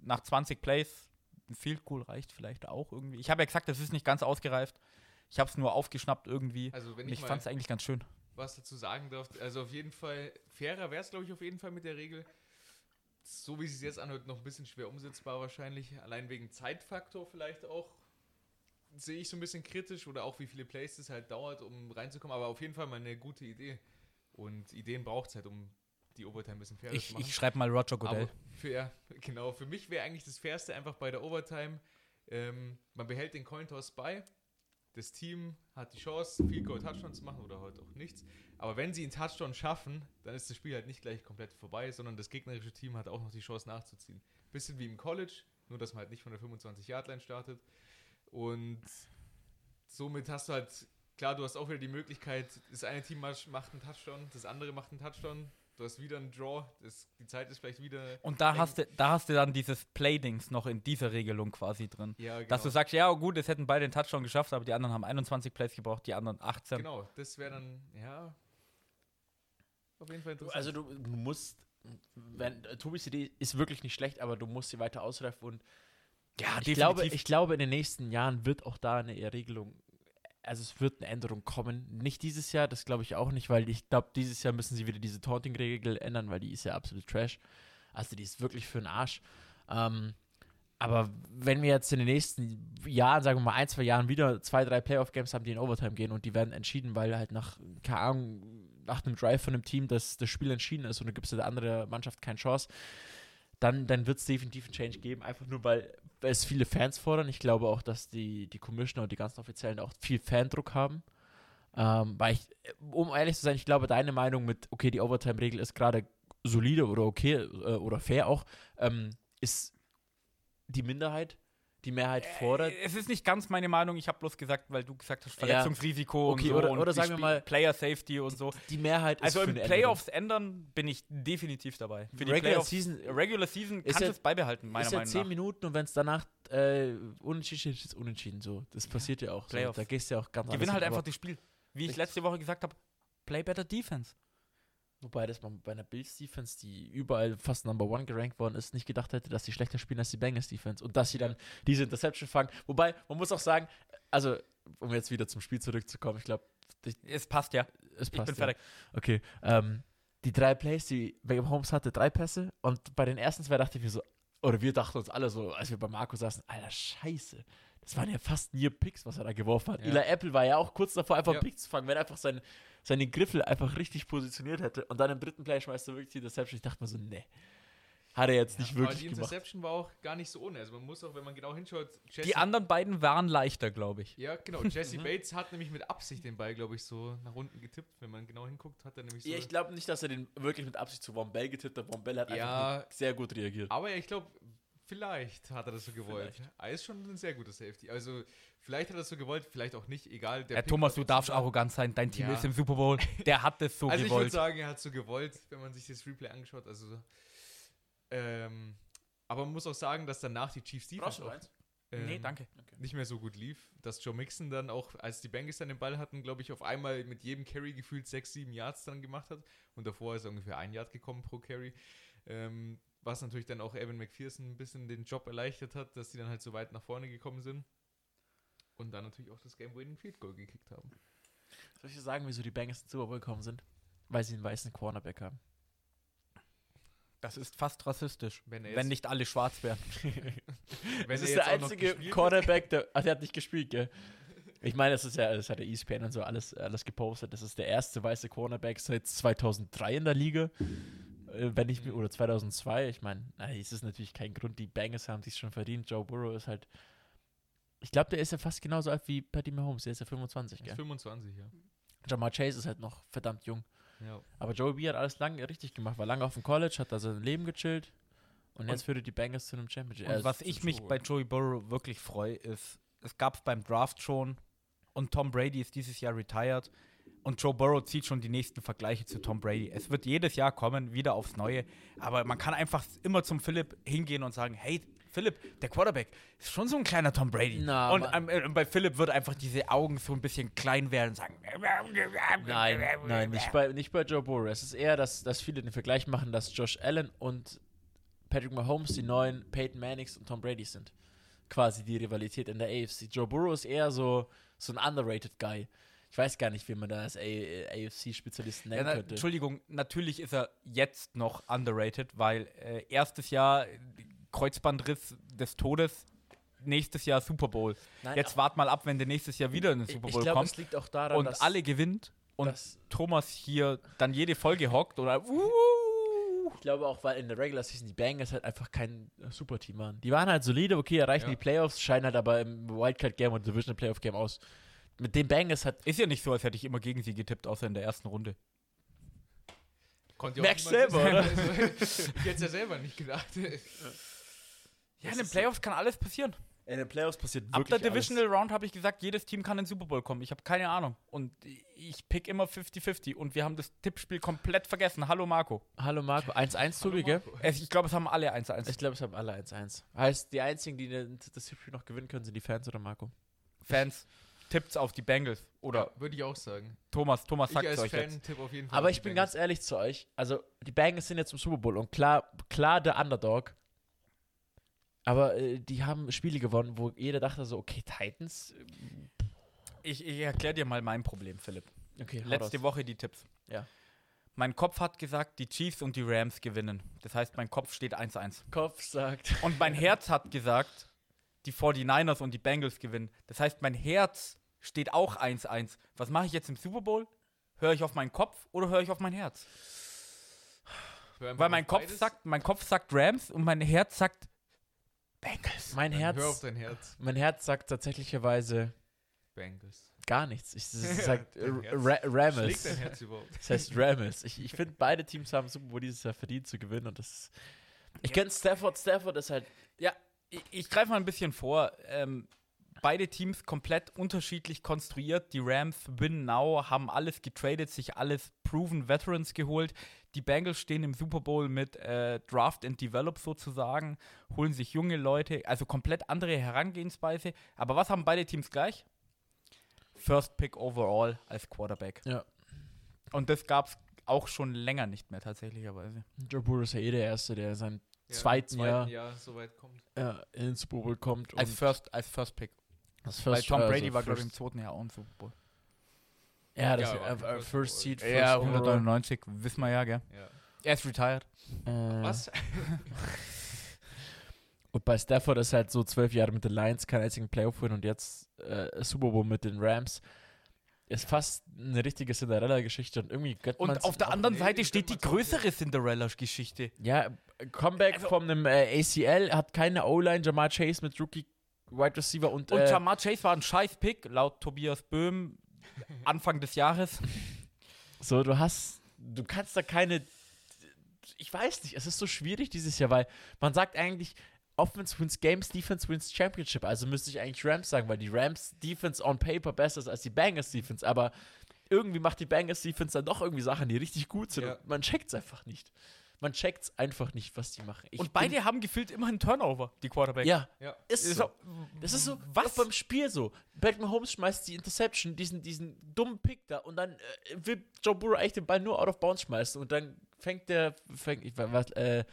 Speaker 1: nach 20 Plays, ein Field Goal reicht vielleicht auch irgendwie. Ich habe ja gesagt, das ist nicht ganz ausgereift. Ich habe es nur aufgeschnappt irgendwie.
Speaker 4: Also wenn ich,
Speaker 1: ich fand es eigentlich ganz schön.
Speaker 4: was dazu sagen darf, also auf jeden Fall, fairer wäre es glaube ich auf jeden Fall mit der Regel. So wie es sich jetzt anhört, noch ein bisschen schwer umsetzbar wahrscheinlich. Allein wegen Zeitfaktor vielleicht auch. Sehe ich so ein bisschen kritisch oder auch wie viele Plays es halt dauert, um reinzukommen. Aber auf jeden Fall mal eine gute Idee. Und Ideen braucht es halt, um die Overtime ein bisschen fairer
Speaker 1: Ich,
Speaker 4: machen.
Speaker 1: ich schreibe mal Roger Goodell.
Speaker 4: Für, ja, genau, für mich wäre eigentlich das Fairste einfach bei der Overtime, ähm, man behält den Cointoss bei, das Team hat die Chance, viel Goal Touchdown zu machen oder heute auch nichts. Aber wenn sie einen Touchdown schaffen, dann ist das Spiel halt nicht gleich komplett vorbei, sondern das gegnerische Team hat auch noch die Chance nachzuziehen. Bisschen wie im College, nur dass man halt nicht von der 25-Yard-Line startet. Und somit hast du halt, klar, du hast auch wieder die Möglichkeit, das eine Team macht einen Touchdown, das andere macht einen Touchdown. Du hast wieder einen Draw, das, die Zeit ist vielleicht wieder.
Speaker 1: Und da
Speaker 4: eng.
Speaker 1: hast, du, da hast du dann dieses Playdings noch in dieser Regelung quasi drin.
Speaker 4: Ja, genau.
Speaker 1: Dass du sagst, ja gut, es hätten beide den Touchdown geschafft, aber die anderen haben 21 Plays gebraucht, die anderen 18.
Speaker 4: Genau, das wäre dann, ja. Auf jeden Fall interessant.
Speaker 2: also du, musst, wenn Tobis Idee ist wirklich nicht schlecht, aber du musst sie weiter ausreifen und
Speaker 1: Ja,
Speaker 2: ich glaube, ich glaube, in den nächsten Jahren wird auch da eine Regelung, also es wird eine Änderung kommen. Nicht dieses Jahr, das glaube ich auch nicht, weil ich glaube, dieses Jahr müssen sie wieder diese Taunting-Regel ändern, weil die ist ja absolut Trash. Also die ist wirklich für den Arsch. Ähm, aber wenn wir jetzt in den nächsten Jahren, sagen wir mal ein, zwei Jahren wieder zwei, drei Playoff-Games haben, die in Overtime gehen und die werden entschieden, weil halt nach, keine Ahnung, nach einem Drive von einem Team das, das Spiel entschieden ist und dann gibt es der andere Mannschaft keine Chance, dann, dann wird es definitiv einen Change geben, einfach nur weil, weil es viele Fans fordern. Ich glaube auch, dass die, die Commissioner und die ganzen Offiziellen auch viel Fandruck haben. Ähm, weil ich, um ehrlich zu sein, ich glaube, deine Meinung mit, okay, die Overtime-Regel ist gerade solide oder okay äh, oder fair auch, ähm, ist die Minderheit. Die Mehrheit fordert.
Speaker 1: Äh, Es ist nicht ganz meine Meinung, ich habe bloß gesagt, weil du gesagt hast. Verletzungsrisiko
Speaker 2: Okay,
Speaker 1: und so
Speaker 2: oder-
Speaker 1: und
Speaker 2: oder
Speaker 1: die
Speaker 2: sagen wir mal-
Speaker 1: Player Safety und so.
Speaker 2: Die Mehrheit
Speaker 1: Also
Speaker 2: ist für
Speaker 1: im Playoffs ändern bin ich definitiv dabei. Für die
Speaker 2: Regular
Speaker 1: Playoffs,
Speaker 2: Season-
Speaker 1: Regular Season kannst du
Speaker 2: ja-
Speaker 1: es beibehalten, meiner
Speaker 2: Ist ja
Speaker 1: Meinung
Speaker 2: zehn
Speaker 1: nach.
Speaker 2: Minuten und wenn es danach äh, unentschieden ist, ist unentschieden so. Das passiert ja auch. So. Da gehst du ja auch ganz
Speaker 1: Gewinn halt einfach das Spiel. Wie ich letzte Woche gesagt habe, play better defense.
Speaker 2: Wobei das man bei einer Bills Defense, die überall fast Number One gerankt worden ist, nicht gedacht hätte, dass sie schlechter spielen als die Bengals Defense und dass sie dann diese Interception fangen. Wobei, man muss auch sagen, also, um jetzt wieder zum Spiel zurückzukommen, ich glaube,
Speaker 1: Es passt ja.
Speaker 2: es
Speaker 1: Ich
Speaker 2: passt.
Speaker 1: bin
Speaker 2: ja.
Speaker 1: fertig.
Speaker 2: Okay, ähm, die drei Plays, die Holmes hatte drei Pässe und bei den ersten zwei dachte ich mir so, oder wir dachten uns alle so, als wir bei Marco saßen, Alter, scheiße, das waren ja fast Near Picks, was er da geworfen hat.
Speaker 4: Ja.
Speaker 2: Eli Apple war ja auch kurz davor, einfach
Speaker 4: Ja.
Speaker 2: einen Pick zu fangen, wenn er einfach sein, seine Griffel einfach richtig positioniert hätte. Und dann im dritten Play schmeißt er wirklich die Interception. Ich dachte mir so, nee. Hat er jetzt nicht
Speaker 4: Aber
Speaker 2: wirklich
Speaker 4: die
Speaker 2: gemacht.
Speaker 4: Interception war auch gar nicht so ohne. Also man muss auch, wenn man genau hinschaut, Jesse,
Speaker 1: Die anderen beiden waren leichter, glaube ich.
Speaker 4: Ja, genau. Jesse
Speaker 2: Mhm.
Speaker 4: Bates hat nämlich mit Absicht den Ball, glaube ich, so nach unten getippt. Wenn man genau hinguckt, hat er nämlich so.
Speaker 2: Ja, ich glaube nicht, dass er den wirklich mit Absicht zu Von Bell getippt hat. Von Bell hat
Speaker 4: Ja.
Speaker 2: einfach sehr gut reagiert.
Speaker 4: aber ich glaube, vielleicht hat er das so gewollt.
Speaker 2: Vielleicht.
Speaker 4: Er ist schon ein sehr guter Safety. Also vielleicht hat er das so gewollt, vielleicht auch nicht. Egal. Der
Speaker 1: Herr
Speaker 4: Pick
Speaker 1: Thomas, du darfst arrogant sein. Dein Team
Speaker 4: Ja.
Speaker 1: ist im Super Bowl. Der hat es so
Speaker 4: Also ich würde
Speaker 1: gewollt.
Speaker 4: sagen, er hat so gewollt, wenn man sich das Replay angeschaut. Also ähm, aber man muss auch sagen, dass danach die Chiefs Defense auch, ähm,
Speaker 1: nee, danke.
Speaker 4: nicht mehr so gut lief, dass Joe Mixon dann auch, als die Bengals dann den Ball hatten, glaube ich, auf einmal mit jedem Carry gefühlt 6, 7 Yards dann gemacht hat. Und davor ist er ungefähr ein Yard gekommen pro Carry. Ähm, was natürlich dann auch Evan McPherson ein bisschen den Job erleichtert hat, dass die dann halt so weit nach vorne gekommen sind. Und dann natürlich auch das Game-Winning Field Goal gekickt haben.
Speaker 2: Soll ich dir sagen, wieso die Bengals ins Super Bowl gekommen sind? Weil sie einen weißen Cornerback haben.
Speaker 1: Das ist fast rassistisch.
Speaker 4: Wenn
Speaker 1: Wenn nicht alle schwarz wären.
Speaker 4: wenn
Speaker 2: das ist der einzige Cornerback, der. Ach, der hat nicht gespielt, gell? Ich meine, das ist ja, das hat der ESPN und so alles, alles gepostet. Das ist der erste weiße Cornerback seit 2003 in der Liga. Äh, Wenn ich mir, oder 2002. Ich meine, es ist natürlich kein Grund. Die Bengals haben sich schon verdient. Joe Burrow ist halt. Ich glaube, der ist ja fast genauso alt wie Patty Mahomes. Der ist ja 25,
Speaker 4: Ist
Speaker 2: gell?
Speaker 4: 25, ja.
Speaker 2: Jamar Chase ist halt noch verdammt jung.
Speaker 4: ja.
Speaker 2: Aber Joey B hat alles lange richtig gemacht. War lange auf dem College, hat da sein Leben gechillt. Und jetzt
Speaker 1: Und-
Speaker 2: führte die Bengals zu einem Championship.
Speaker 1: Und
Speaker 2: äh,
Speaker 1: was ich mich bei Joey Burrow wirklich freue, ist, es gab es beim Draft schon und Tom Brady ist dieses Jahr retired und Joe Burrow zieht schon die nächsten Vergleiche zu Tom Brady. Es wird jedes Jahr kommen, wieder aufs Neue, aber man kann einfach immer zum Philipp hingehen und sagen, hey, Philipp, der Quarterback ist schon so ein kleiner Tom Brady.
Speaker 2: Na,
Speaker 1: und ähm, äh, bei Philipp wird einfach diese Augen so ein bisschen klein werden und sagen,
Speaker 2: Nein, nein, nicht bei, nicht bei Joe Burrow. Es ist eher, dass, dass viele den Vergleich machen, dass Josh Allen und Patrick Mahomes die neuen Peyton Mannings und Tom Brady sind. Quasi die Rivalität in der AFC. Joe Burrow ist eher so, so ein underrated Guy. Ich weiß gar nicht, wie man da als AFC-Spezialisten
Speaker 1: Ja,
Speaker 2: nennen
Speaker 1: na,
Speaker 2: könnte.
Speaker 1: Entschuldigung, natürlich ist er jetzt noch underrated, weil äh, erstes Jahr äh, Kreuzbandriss des Todes, nächstes Jahr Super Bowl.
Speaker 2: Nein,
Speaker 1: Jetzt wart mal ab, wenn der nächstes Jahr wieder in den
Speaker 2: ich,
Speaker 1: Super
Speaker 2: ich
Speaker 1: Bowl
Speaker 2: glaube, es
Speaker 1: kommt
Speaker 2: liegt auch daran,
Speaker 1: und
Speaker 2: dass,
Speaker 1: alle gewinnt und Thomas hier dann jede Folge hockt oder uh,
Speaker 2: Ich glaube auch, weil in der Regular Season die Bengals halt einfach kein äh, Superteam waren. Die waren halt solide, okay, erreichen
Speaker 4: Ja.
Speaker 2: die Playoffs, scheinen halt aber im Wildcard Game und Divisional Playoff Game aus. Mit den Bengals hat
Speaker 1: ist ja nicht so, als hätte ich immer gegen sie getippt, außer in der ersten Runde.
Speaker 4: Konnte
Speaker 2: Merkst selber,
Speaker 4: wissen. Also, ich hätte es ja selber nicht gedacht.
Speaker 1: Ja, in den Playoffs kann alles passieren.
Speaker 2: in den Playoffs passiert
Speaker 1: Ab
Speaker 2: wirklich
Speaker 1: der Divisional Round habe ich gesagt, jedes Team kann in den Super Bowl kommen. Ich habe keine Ahnung. Und ich pick immer 50-50. Und wir haben das Tippspiel komplett vergessen. Hallo Marco.
Speaker 2: alles. Hallo Marco, 1-1 Tobi, gell?
Speaker 1: Ich glaube, es haben alle 1-1.
Speaker 2: Ich glaube, es haben alle 1-1. Heißt, die einzigen, die den- das Spiel noch gewinnen können, sind die Fans oder Marco?
Speaker 1: Fans, tippt's auf die Bengals. Oder
Speaker 4: Ja, würde ich auch sagen.
Speaker 1: Thomas, Thomas
Speaker 4: Ich
Speaker 1: sagt euch
Speaker 4: Fan
Speaker 1: jetzt.
Speaker 4: tippe auf jeden Fall.
Speaker 2: Aber
Speaker 4: auf
Speaker 2: ich bin
Speaker 4: Bengals.
Speaker 2: ganz ehrlich zu euch. Also, die Bengals sind jetzt im Super Bowl und klar, klar der Underdog. Aber äh, die haben Spiele gewonnen, wo jeder dachte so, okay, Titans.
Speaker 1: Ich, ich erkläre dir mal mein Problem, Philipp.
Speaker 2: Okay,
Speaker 1: Letzte
Speaker 2: raus.
Speaker 1: Woche die Tipps.
Speaker 2: Ja.
Speaker 1: Mein Kopf hat gesagt, die Chiefs und die Rams gewinnen. Das heißt, mein Kopf steht 1-1.
Speaker 2: Kopf sagt.
Speaker 1: Und mein Herz hat gesagt, die 49ers und die Bengals gewinnen. Das heißt, mein Herz steht auch 1-1. Was mache ich jetzt im Super Bowl? Höre ich auf meinen Kopf oder höre ich auf mein Herz? Weil mein Kopf
Speaker 4: beides.
Speaker 1: sagt, mein Kopf sagt Rams und mein Herz sagt Bengals.
Speaker 2: Mein
Speaker 4: Dann Hör auf
Speaker 2: Herz,
Speaker 4: dein Herz.
Speaker 2: mein Herz sagt tatsächlicherweise
Speaker 4: Bengals.
Speaker 2: gar nichts. Ich, es sagt äh,
Speaker 4: Dein Herz. Herz überhaupt?
Speaker 2: Das heißt Ramels. Ich, ich finde, beide Teams haben Super Bowl dieses Jahr verdient zu gewinnen und das. Ich kenne Stafford. Stafford ist halt.
Speaker 1: Ja, ich, ich greife mal ein bisschen vor. Ähm, beide Teams komplett unterschiedlich konstruiert. Die Rams win now, haben alles getradet, sich alles proven Veterans geholt. Die Bengals stehen im Super Bowl mit äh, Draft and Develop sozusagen, holen sich junge Leute, also komplett andere Herangehensweise. Aber was haben beide Teams gleich? First Pick overall als Quarterback.
Speaker 2: Ja.
Speaker 1: Und das gab es auch schon länger nicht mehr tatsächlicherweise.
Speaker 2: Joe Burrow ist ja eh der Erste, der in seinem
Speaker 4: Ja,
Speaker 2: zweiten, Jahr
Speaker 4: Jahr so kommt.
Speaker 2: äh, in den Super Bowl kommt.
Speaker 1: Als First, als First Pick.
Speaker 2: Das
Speaker 1: Weil
Speaker 2: First-
Speaker 1: Tom
Speaker 2: also
Speaker 1: Brady war, glaube ich, im zweiten Jahr auch im Super Bowl.
Speaker 2: Ja, das
Speaker 4: Ja,
Speaker 2: ja,
Speaker 4: aber
Speaker 2: äh, äh,
Speaker 4: First.
Speaker 2: Seed. First
Speaker 1: Ja,
Speaker 2: overall.
Speaker 1: 199, wissen wir ja, gell?
Speaker 4: Ja.
Speaker 1: Er ist retired.
Speaker 2: Äh,
Speaker 4: Was?
Speaker 2: Und bei Stafford ist halt so zwölf Jahre mit den Lions keinen einzigen Playoff win und jetzt äh, Super Bowl mit den Rams. Ist fast eine richtige Cinderella-Geschichte und irgendwie
Speaker 1: Und auf der anderen
Speaker 4: nee,
Speaker 1: Seite steht die größere Cinderella-Geschichte.
Speaker 2: Ja, Comeback
Speaker 1: Also-
Speaker 2: von einem äh, ACL, hat keine O-Line, Jamar Chase mit Rookie Wide Receiver und,
Speaker 1: Und
Speaker 2: äh,
Speaker 1: Jamar Chase war ein Scheiß-Pick, laut Tobias Böhm, Anfang des Jahres.
Speaker 2: so, du hast, du kannst da keine, ich weiß nicht, es ist so schwierig dieses Jahr, weil man sagt eigentlich, Offense wins Games, Defense wins Championship. Also müsste ich eigentlich Rams sagen, weil die Rams Defense on paper besser ist als die Bengals Defense. Aber irgendwie macht die Bengals Defense dann doch irgendwie Sachen, die richtig gut sind.
Speaker 4: Ja.
Speaker 2: Und man checkt es einfach nicht. Man checkt es einfach nicht, was die machen. Ich
Speaker 1: und beide haben gefühlt immer einen Turnover, die Quarterbacks.
Speaker 2: Ja,
Speaker 4: Ja.
Speaker 2: ist
Speaker 1: Ist
Speaker 2: so. Das ist so,
Speaker 1: Was?
Speaker 2: was beim Spiel so. Patrick Mahomes schmeißt die Interception, diesen, diesen dummen Pick da und dann äh, will Joe Burrow echt den Ball nur out of bounds schmeißen und dann fängt der, fängt, ich weiß, was, äh,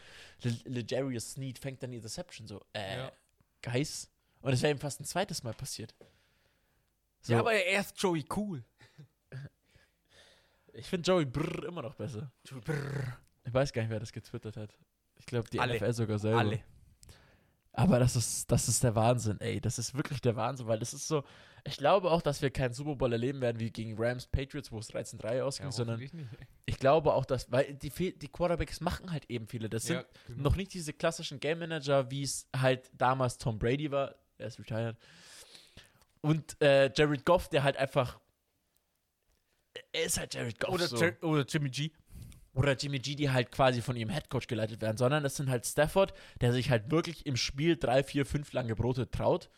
Speaker 2: Le- Legarius Sneed fängt dann die Interception so, äh,
Speaker 4: Ja.
Speaker 2: Guys. Und es wäre ihm fast ein zweites Mal passiert. So,
Speaker 1: Ja, aber er ist Joey cool.
Speaker 2: ich finde Joey Brrr immer noch besser. Ich weiß gar nicht, wer das getwittert hat. Ich glaube, die
Speaker 1: Alle.
Speaker 2: NFL sogar selber.
Speaker 1: Alle.
Speaker 2: Aber das ist, das ist der Wahnsinn, ey. Das ist wirklich der Wahnsinn, weil das ist so. Ich glaube auch, dass wir keinen Super Bowl erleben werden wie gegen Rams Patriots, wo es 13-3 ausging,
Speaker 4: Ja,
Speaker 2: sondern
Speaker 4: nicht.
Speaker 2: ich glaube auch, dass, weil die, die Quarterbacks machen halt eben viele. Das sind
Speaker 4: Ja, genau.
Speaker 2: noch nicht diese klassischen Game Manager, wie es halt damals Tom Brady war. Er ist retired. Und äh, Jared Goff, der halt einfach. Er ist halt Jared Goff.
Speaker 1: Oder,
Speaker 2: so.
Speaker 1: Oder Jimmy G.
Speaker 2: oder Jimmy G, die halt quasi von ihrem Headcoach geleitet werden, sondern das sind halt Stafford, der sich halt wirklich im Spiel drei, vier, fünf lange Brote traut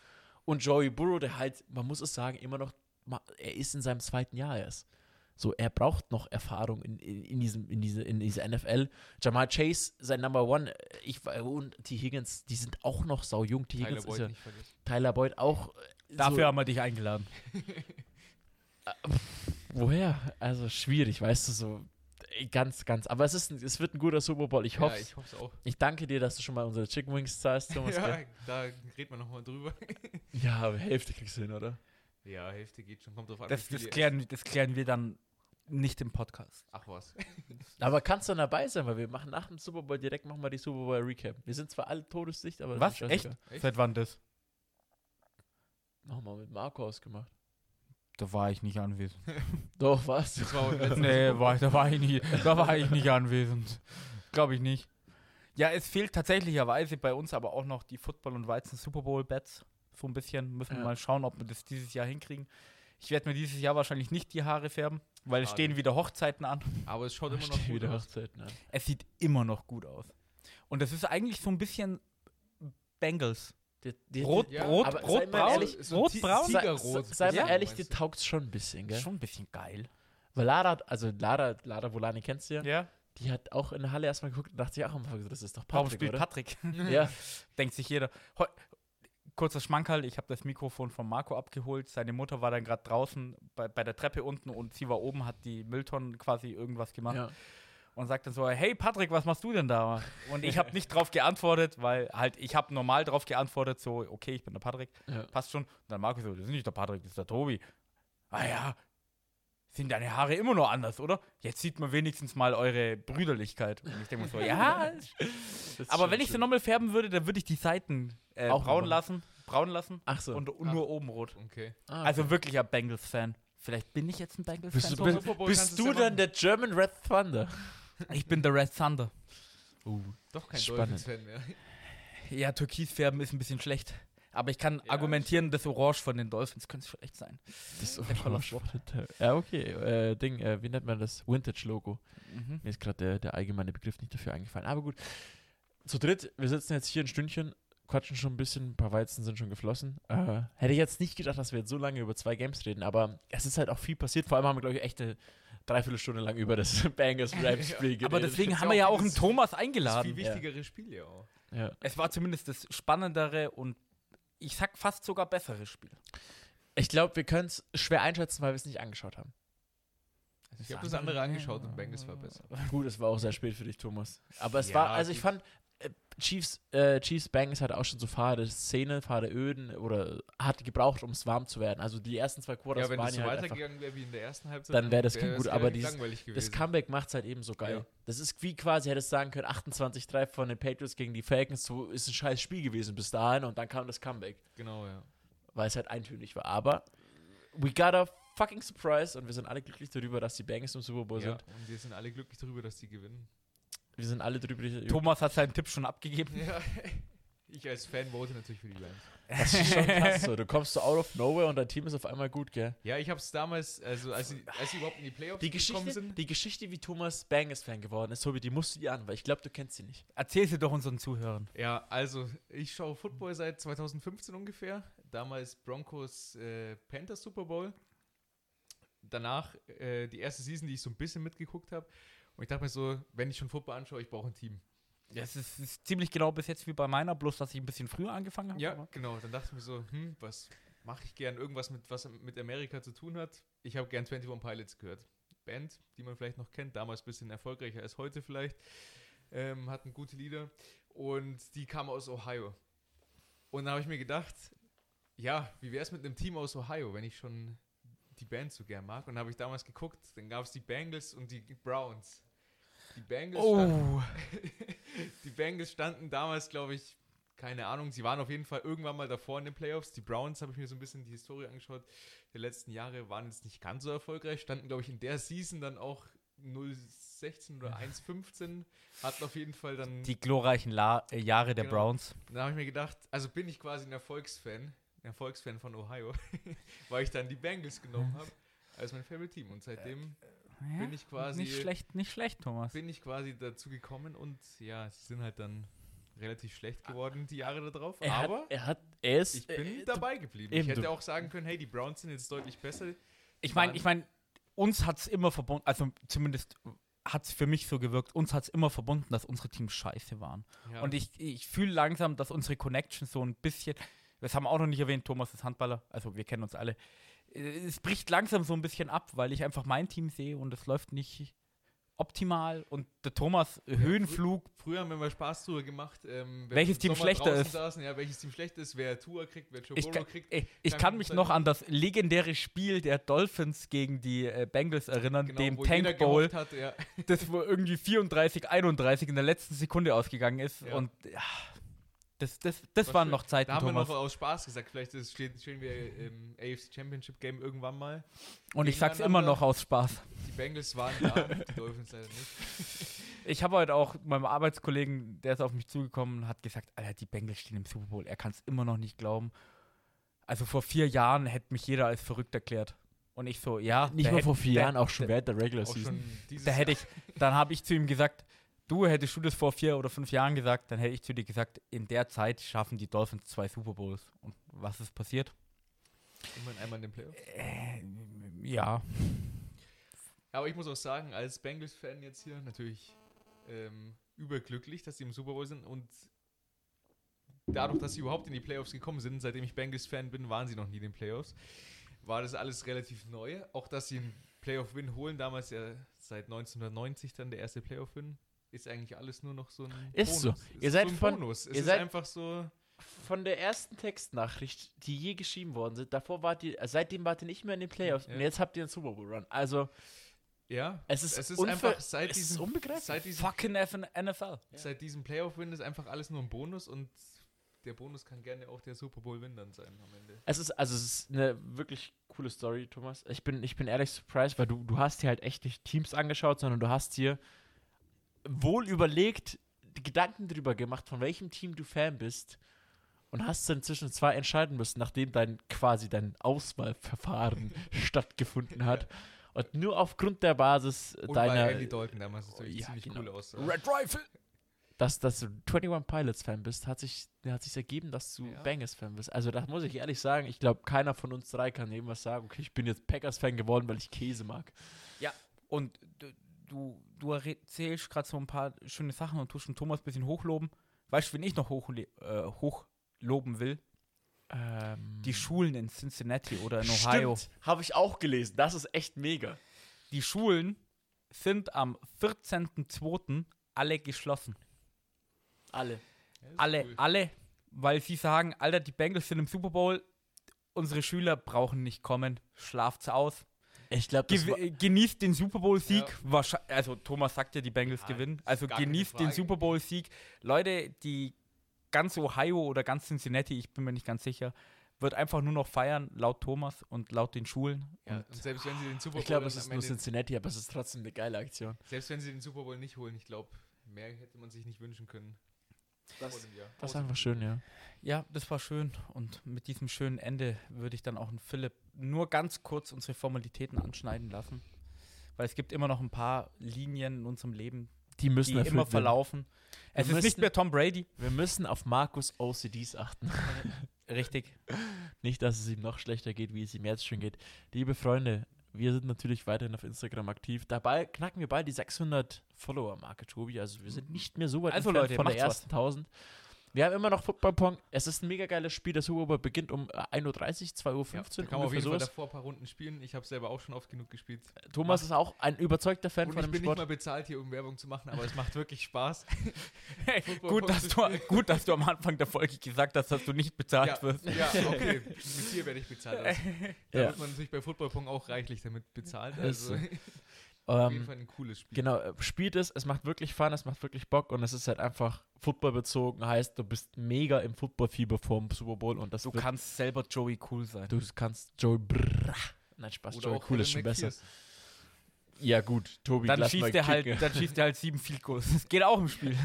Speaker 2: und Joey Burrow, der halt, man muss es sagen, immer noch, er ist in seinem zweiten Jahr erst. So, er braucht noch Erfahrung in, in, in, diesem, in, diese, in dieser NFL. Jamal Chase, sein Number One, äh, ich, und T. Higgins, die sind auch noch sau jung. T.
Speaker 4: Tyler
Speaker 2: Higgins
Speaker 4: Boyd
Speaker 2: ist ja. Tyler Boyd auch. äh,
Speaker 1: Dafür
Speaker 2: so,
Speaker 1: haben wir dich eingeladen.
Speaker 2: woher? Also schwierig, weißt du, so äh, ganz, ganz. Aber es, ist, ein- es wird ein guter Super Bowl. Ich hoffe
Speaker 4: Ja, ich hoffe es auch.
Speaker 2: Ich danke dir, dass du schon mal unsere Chicken Wings zahlst, Thomas.
Speaker 4: Ja,
Speaker 2: gell?
Speaker 4: da reden wir nochmal drüber.
Speaker 2: ja aber Hälfte kriegst du hin, oder?
Speaker 4: Ja, Hälfte geht schon, kommt drauf an.
Speaker 1: Das, das, klären, das klären wir dann nicht im Podcast.
Speaker 4: Ach was.
Speaker 2: Aber kannst du dabei sein, weil wir machen nach dem Super Bowl direkt machen wir die Super Bowl Recap. Wir sind zwar alle todesdicht, aber das
Speaker 1: Was?
Speaker 2: ist scheißegal.
Speaker 4: Echt?
Speaker 1: Seit wann das?
Speaker 2: Wir mit Marco ausgemacht.
Speaker 1: Da war ich nicht anwesend.
Speaker 2: Doch, was?
Speaker 4: Das war
Speaker 1: nee, war, da, war ich nie, da war ich nicht anwesend. Glaube ich nicht. Ja, es fehlt tatsächlicherweise bei uns aber auch noch die Football- und Weizen Super Bowl Bets. So ein bisschen. Müssen wir
Speaker 2: Ja.
Speaker 1: mal schauen, ob wir das dieses Jahr hinkriegen. Ich werde mir dieses Jahr wahrscheinlich nicht die Haare färben, weil es
Speaker 4: Schade.
Speaker 1: stehen wieder Hochzeiten an.
Speaker 4: Aber es schaut immer noch gut
Speaker 2: wieder
Speaker 4: aus.
Speaker 2: Hochzeiten an.
Speaker 1: Es sieht immer noch gut aus. Und das ist eigentlich so ein bisschen Bengals.
Speaker 2: Die, die,
Speaker 1: Rot,
Speaker 4: ja,
Speaker 1: rot,
Speaker 2: aber sei
Speaker 1: rot,
Speaker 2: mal
Speaker 1: braun,
Speaker 2: ehrlich,
Speaker 4: so
Speaker 1: rot, braun.
Speaker 2: sei, sei, sei mal
Speaker 1: Ja.
Speaker 2: ehrlich, dir
Speaker 4: du?
Speaker 2: taugt schon ein bisschen, gell?
Speaker 1: Schon ein bisschen geil.
Speaker 2: Weil Lara, also Lara, Lara Volani kennst du ja,
Speaker 1: Ja.
Speaker 2: die hat auch in der Halle erstmal geguckt und dachte sich auch am Anfang, das ist doch
Speaker 1: Warum
Speaker 2: Patrick,
Speaker 1: spielt
Speaker 2: oder?
Speaker 1: Patrick?
Speaker 2: Ja,
Speaker 1: Denkt sich jeder. Heu Kurzer Schmankerl, ich habe das Mikrofon von Marco abgeholt. Seine Mutter war dann gerade draußen bei, bei der Treppe unten und sie war oben, hat die Mülltonnen quasi irgendwas gemacht
Speaker 2: ja.
Speaker 1: Und sagt dann so, hey Patrick, was machst du denn da? Und ich habe nicht drauf geantwortet, weil halt, ich habe normal drauf geantwortet, so, okay, ich bin der Patrick,
Speaker 2: ja.
Speaker 1: passt schon. Und dann Marco so, das ist nicht der Patrick, das ist der Tobi. Ah ja, sind deine Haare immer noch anders, oder? Jetzt sieht man wenigstens mal eure Brüderlichkeit. Und ich denke mir so, ja, aber wenn ich sie nochmal färben würde, dann würde ich die Seiten äh,
Speaker 2: Auch
Speaker 1: braun lassen, braun lassen
Speaker 2: Ach so.
Speaker 1: und, und nur oben rot.
Speaker 4: Okay.
Speaker 2: Ah,
Speaker 1: Also wirklicher Bengals-Fan. Vielleicht bin ich jetzt ein Bengals-Fan.
Speaker 2: Bist bist, bist du dann der German Red Thunder?
Speaker 1: Ich bin der Red Thunder.
Speaker 4: Doch kein
Speaker 2: Spannend.
Speaker 4: Dolphins-Fan mehr.
Speaker 1: Ja, Türkisfärben ist ein bisschen schlecht. Aber ich kann
Speaker 4: Ja,
Speaker 1: argumentieren, das Orange von den Dolphins könnte es vielleicht sein.
Speaker 2: Das
Speaker 1: Cholesterol.
Speaker 2: Ja, okay. Äh, Ding, äh, wie nennt man das? Vintage-Logo.
Speaker 1: Mhm.
Speaker 2: Mir ist gerade der, der allgemeine Begriff nicht dafür eingefallen. Aber gut. Zu dritt, wir sitzen jetzt hier ein Stündchen, quatschen schon ein bisschen, ein paar Weizen sind schon geflossen. Äh, hätte ich jetzt nicht gedacht, dass wir jetzt so lange über zwei Games reden, aber es ist halt auch viel passiert. Vor allem haben wir, glaube ich, echt eine Dreiviertelstunde lang über das Bangers Rams Spiel geredet.
Speaker 1: Aber deswegen haben
Speaker 4: ja
Speaker 1: wir ja
Speaker 4: auch
Speaker 1: einen Thomas
Speaker 4: Das ist
Speaker 1: eingeladen.
Speaker 4: viel wichtigere Spiel ja auch.
Speaker 2: Ja.
Speaker 1: Es war zumindest das spannendere und ich sag fast sogar bessere Spiel.
Speaker 2: Ich glaube, wir können es schwer einschätzen, weil wir es nicht angeschaut haben.
Speaker 4: Ich habe das andere angeschaut und Bengals war besser.
Speaker 2: Gut, es war auch sehr spät für dich, Thomas. Aber es
Speaker 4: Ja,
Speaker 2: war, also ich fand, Chiefs, äh, Chiefs Bengals hat auch schon so fahre Szene, fahre Öden oder hat gebraucht, um es warm zu werden. Also die ersten zwei Quarters
Speaker 4: Ja, wenn
Speaker 2: waren
Speaker 4: es so
Speaker 2: halt
Speaker 4: weitergegangen wäre wie in der ersten Halbzeit,
Speaker 2: Dann wäre das
Speaker 4: wär
Speaker 2: gut,
Speaker 4: es
Speaker 2: aber dieses- das. Comeback macht es halt eben so geil.
Speaker 4: Ja.
Speaker 2: Das ist wie quasi, hättest sagen können, 28-3 von den Patriots gegen die Falcons, so ist ein scheiß Spiel gewesen bis dahin und dann kam das Comeback,
Speaker 4: Genau, ja.
Speaker 2: weil es halt eintönig war. Aber we got a fucking surprise und wir sind alle glücklich darüber, dass die Bengals im Super Bowl
Speaker 4: ja.
Speaker 2: sind.
Speaker 4: Und wir sind alle glücklich darüber, dass die gewinnen.
Speaker 2: Wir sind alle drüber.
Speaker 1: Thomas hat seinen Tipp schon abgegeben.
Speaker 4: Ja. Ich als Fan vote natürlich für die Lions.
Speaker 2: Das ist schon krass so. Du kommst so out of nowhere und dein Team ist auf einmal gut, gell?
Speaker 4: Ja, ich habe es damals, also als sie, als sie überhaupt in die Playoffs
Speaker 2: Die
Speaker 4: gekommen sind.
Speaker 2: die Geschichte, wie Thomas Bengals-Fan geworden ist, Tobi, die musst du dir an, weil ich glaube, du kennst sie nicht.
Speaker 1: Erzähl sie doch unseren Zuhörern.
Speaker 4: Ja, also ich schaue Football seit 2015 ungefähr. Damals Broncos äh, Panthers Super Bowl. Danach äh, die erste Season, die ich so ein bisschen mitgeguckt habe. Und ich dachte mir so, wenn ich schon Football anschaue, ich brauche ein Team.
Speaker 1: Ja, es ist, ist ziemlich genau bis jetzt wie bei meiner, bloß dass ich ein bisschen früher angefangen habe.
Speaker 4: Ja,
Speaker 1: aber-
Speaker 4: genau. Dann dachte ich mir so, hm, was mache ich gern? Irgendwas mit was mit Amerika zu tun hat. Ich habe gern 21 Pilots gehört. Band, die man vielleicht noch kennt, damals ein bisschen erfolgreicher als heute vielleicht. Ähm, hatten gute Lieder. Und die kamen aus Ohio. Und da habe ich mir gedacht, ja, wie wäre es mit einem Team aus Ohio, wenn ich schon die Band so gern mag? Und habe ich damals geguckt, dann gab es die Bengals und die Browns. Die Bengals standen
Speaker 1: Oh,
Speaker 4: die Bengals standen damals, glaube ich, keine Ahnung, sie waren auf jeden Fall irgendwann mal davor in den Playoffs. Die Browns, habe ich mir so ein bisschen die Historie angeschaut, der letzten Jahre waren jetzt nicht ganz so erfolgreich, standen, glaube ich, in der Season dann auch 0-16 oder 1-15, hatten auf jeden Fall dann,
Speaker 1: die glorreichen La äh, Jahre der
Speaker 4: Genau.
Speaker 1: Browns.
Speaker 4: da habe ich mir gedacht, also bin ich quasi ein Erfolgsfan, ein Erfolgsfan von Ohio, weil ich dann die Bengals genommen habe als mein Favorite Team und seitdem
Speaker 1: Ja,
Speaker 4: bin ich quasi
Speaker 1: Nicht schlecht, nicht schlecht, Thomas.
Speaker 4: bin ich quasi dazu gekommen und ja, sie sind halt dann relativ schlecht geworden die Jahre darauf.
Speaker 2: Er
Speaker 4: aber
Speaker 2: hat, er hat, ist,
Speaker 4: ich bin
Speaker 2: äh,
Speaker 4: dabei geblieben.
Speaker 2: eben,
Speaker 4: ich hätte auch sagen können, hey, die Browns sind jetzt deutlich besser.
Speaker 1: Ich meine, ich meine, uns hat es immer verbunden, also zumindest hat es für mich so gewirkt, uns hat es immer verbunden, dass unsere Teams scheiße waren.
Speaker 4: Ja.
Speaker 1: Und ich, ich fühle langsam, dass unsere Connection so ein bisschen, das haben wir auch noch nicht erwähnt, Thomas ist Handballer, also wir kennen uns alle. Es bricht langsam so ein bisschen ab, weil ich einfach mein Team sehe und es läuft nicht optimal. Und der Thomas, Höhenflug,
Speaker 4: Früher haben wir mal Spaß drüber gemacht. Ähm,
Speaker 1: Welches Team schlechter ist.
Speaker 4: Saßen, ja, welches Team schlechter ist, wer Tour kriegt, wer Joe
Speaker 1: ich, kann,
Speaker 4: kriegt.
Speaker 1: ey, ich
Speaker 4: kann
Speaker 1: mich noch an das legendäre Spiel der Dolphins gegen die äh, Bengals erinnern,
Speaker 4: Genau,
Speaker 1: dem Tank Bowl.
Speaker 4: Hat, ja.
Speaker 1: das wo irgendwie 34, 31 in der letzten Sekunde ausgegangen ist.
Speaker 4: Ja.
Speaker 1: Und ja, das, das, das
Speaker 4: War
Speaker 1: waren noch Zeiten,
Speaker 4: Da haben wir
Speaker 1: Thomas.
Speaker 4: noch aus Spaß gesagt, vielleicht ist, stehen, stehen wir im AFC Championship Game irgendwann mal.
Speaker 1: Und ich sag's immer noch aus Spaß.
Speaker 4: Die Bengals waren da, die Dolphins leider nicht.
Speaker 1: Ich habe heute auch meinem Arbeitskollegen, der ist auf mich zugekommen, hat gesagt, Alter, die Bengals stehen im Super Bowl. Er kann es immer noch nicht glauben. Also vor vier Jahren hätte mich jeder als verrückt erklärt. Und ich so, ja.
Speaker 2: nicht
Speaker 1: hätt-
Speaker 2: vor vier Jahren, auch schon während der Regular Season.
Speaker 1: Da hätte ich, dann habe ich zu ihm gesagt, du hättest du das vor vier oder fünf Jahren gesagt, dann hätte ich zu dir gesagt, in der Zeit schaffen die Dolphins zwei Super Bowls. Und was ist passiert?
Speaker 4: Immerhin einmal in den Playoffs.
Speaker 1: Äh, ja.
Speaker 4: Aber ich muss auch sagen, als Bengals-Fan jetzt hier natürlich ähm, überglücklich, dass sie im Super Bowl sind und dadurch, dass sie überhaupt in die Playoffs gekommen sind, seitdem ich Bengals-Fan bin, waren sie noch nie in den Playoffs. War das alles relativ neu. Auch, dass sie einen Playoff-Win holen, damals ja seit 1990 dann der erste Playoff-Win, ist eigentlich alles nur noch so ein
Speaker 2: Ist so.
Speaker 4: Bonus.
Speaker 2: Ihr
Speaker 4: ist
Speaker 2: seid
Speaker 4: so ein
Speaker 2: von-
Speaker 4: Bonus. Es
Speaker 2: ihr
Speaker 4: ist
Speaker 2: seid-
Speaker 4: einfach so.
Speaker 2: Von der ersten Textnachricht, die je geschrieben worden sind, davor wart ihr, seitdem wart ihr nicht mehr in den Playoffs
Speaker 4: Ja.
Speaker 2: und jetzt habt ihr einen Super Bowl Run. Also,
Speaker 4: Ja,
Speaker 2: es ist,
Speaker 4: es ist einfach seit diesem,
Speaker 2: unbegreiflich.
Speaker 4: seit diesem
Speaker 1: Fucking NFL.
Speaker 4: Seit diesem Playoff-Win ist einfach alles nur ein Bonus und der Bonus kann gerne auch der Super Bowl-Win dann sein am Ende.
Speaker 2: Es ist, also es ist eine wirklich coole Story, Thomas. Ich bin, ich bin ehrlich surprised, weil du, du hast dir halt echt nicht Teams angeschaut, sondern du hast dir wohl überlegt, Gedanken drüber gemacht, von welchem Team du Fan bist und hast dann zwischen zwei entscheiden müssen, nachdem dein quasi dein Auswahlverfahren stattgefunden hat. Und nur aufgrund der Basis
Speaker 4: Und
Speaker 2: deiner,
Speaker 4: bei Andy Dalton damals ist natürlich
Speaker 2: Ja,
Speaker 4: ziemlich
Speaker 2: genau.
Speaker 4: cool aus.
Speaker 1: Red Rifle.
Speaker 2: dass, dass du 21 Pilots Fan bist, hat sich, hat sich ergeben, dass du
Speaker 4: Ja.
Speaker 2: Bengals Fan bist. Also da muss ich ehrlich sagen, ich glaube, keiner von uns drei kann irgendwas sagen, okay, ich bin jetzt Packers Fan geworden, weil ich Käse mag.
Speaker 1: Und du, du, erzählst gerade so ein paar schöne Sachen und tust schon Thomas ein bisschen hochloben. Weißt du, wen ich noch hochle äh, hochloben will?
Speaker 2: Ähm,
Speaker 1: Die Schulen in Cincinnati oder in Ohio.
Speaker 2: habe ich auch gelesen. Das ist echt mega.
Speaker 1: Die Schulen sind am 14.02. alle geschlossen.
Speaker 2: Alle.
Speaker 1: Alle,
Speaker 4: cool.
Speaker 1: alle, weil sie sagen, Alter, die Bengals sind im Super Bowl, unsere Schüler brauchen nicht kommen, schlaft's aus.
Speaker 2: Ich glaube, war,
Speaker 1: äh, genießt den Super Bowl-Sieg.
Speaker 4: Ja.
Speaker 1: Wahrscheinlich- Also Thomas sagt ja, die Bengals
Speaker 4: Ja,
Speaker 1: gewinnen. Also genießt den. Super Bowl-Sieg. Leute, die ganz Ohio oder ganz Cincinnati, ich bin mir nicht ganz sicher, wird einfach nur noch feiern, laut Thomas und laut den Schulen.
Speaker 4: Ja,
Speaker 1: Und
Speaker 4: und selbst wenn sie den Super Bowl
Speaker 2: ich glaube, es ist nur Cincinnati, aber es ist trotzdem eine geile Aktion.
Speaker 4: Selbst wenn sie den Super Bowl nicht holen, ich glaube, mehr hätte man sich nicht wünschen können.
Speaker 2: Das-. Das ist einfach schön, ja.
Speaker 1: ja, das war schön. Und mit diesem schönen Ende würde ich dann auch einen Philipp nur ganz kurz unsere Formalitäten anschneiden lassen. Weil es gibt immer noch ein paar Linien in unserem Leben,
Speaker 2: Die müssen
Speaker 1: die immer verlaufen. Es ist nicht
Speaker 2: müssen-
Speaker 1: mehr Tom Brady.
Speaker 2: Wir müssen auf Markus OCDs achten.
Speaker 1: Richtig.
Speaker 2: Nicht, dass es ihm noch schlechter geht, wie es ihm jetzt schon geht. Liebe Freunde, wir sind natürlich weiterhin auf Instagram aktiv. Dabei knacken wir bald die 600 Follower-Marke, Tobi. Also wir sind nicht mehr so weit
Speaker 1: Also,
Speaker 2: entfernt
Speaker 1: Leute,
Speaker 2: von der
Speaker 1: macht's was.
Speaker 2: ersten 1000. Wir haben immer noch Football Pong. Es ist ein mega geiles Spiel. Das Super Bowl beginnt um äh, 1.30 Uhr, 2.15
Speaker 4: Ja,
Speaker 2: Uhr.
Speaker 4: da kann man auf jeden Fall
Speaker 2: sowas.
Speaker 4: davor ein paar Runden spielen. Ich habe selber auch schon oft genug gespielt.
Speaker 2: Thomas ist auch ein überzeugter Fan
Speaker 4: Und
Speaker 2: von
Speaker 4: ich
Speaker 2: dem
Speaker 4: bin nicht
Speaker 2: Sport.
Speaker 4: mal bezahlt hier, um Werbung zu machen, aber es macht wirklich Spaß.
Speaker 1: Hey, gut, dass du, gut, dass du am Anfang der Folge gesagt hast, dass du nicht bezahlt
Speaker 4: ja,
Speaker 1: wirst.
Speaker 4: ja, okay. Mit dir werde ich bezahlt. Also, da
Speaker 2: Ja.
Speaker 4: wird man natürlich bei Football Pong auch reichlich damit bezahlt. Also
Speaker 2: so.
Speaker 4: Auf jeden
Speaker 2: Ähm,
Speaker 4: Fall ein cooles Spiel.
Speaker 2: Genau, äh, spielt es, es macht wirklich Fun, es macht wirklich Bock und es ist halt einfach Football bezogen, heißt, du bist mega im Footballfieber vorm Super Bowl und das
Speaker 1: Du kannst selber Joey cool sein.
Speaker 2: du kannst Joey Brrrr. Nein, Spaß,
Speaker 4: Oder
Speaker 2: Joey cool ist schon besser. Ja gut, Tobi,
Speaker 1: Dann
Speaker 2: lass
Speaker 1: schießt, er halt, dann schießt er halt sieben Field Goals. Das geht auch im Spiel.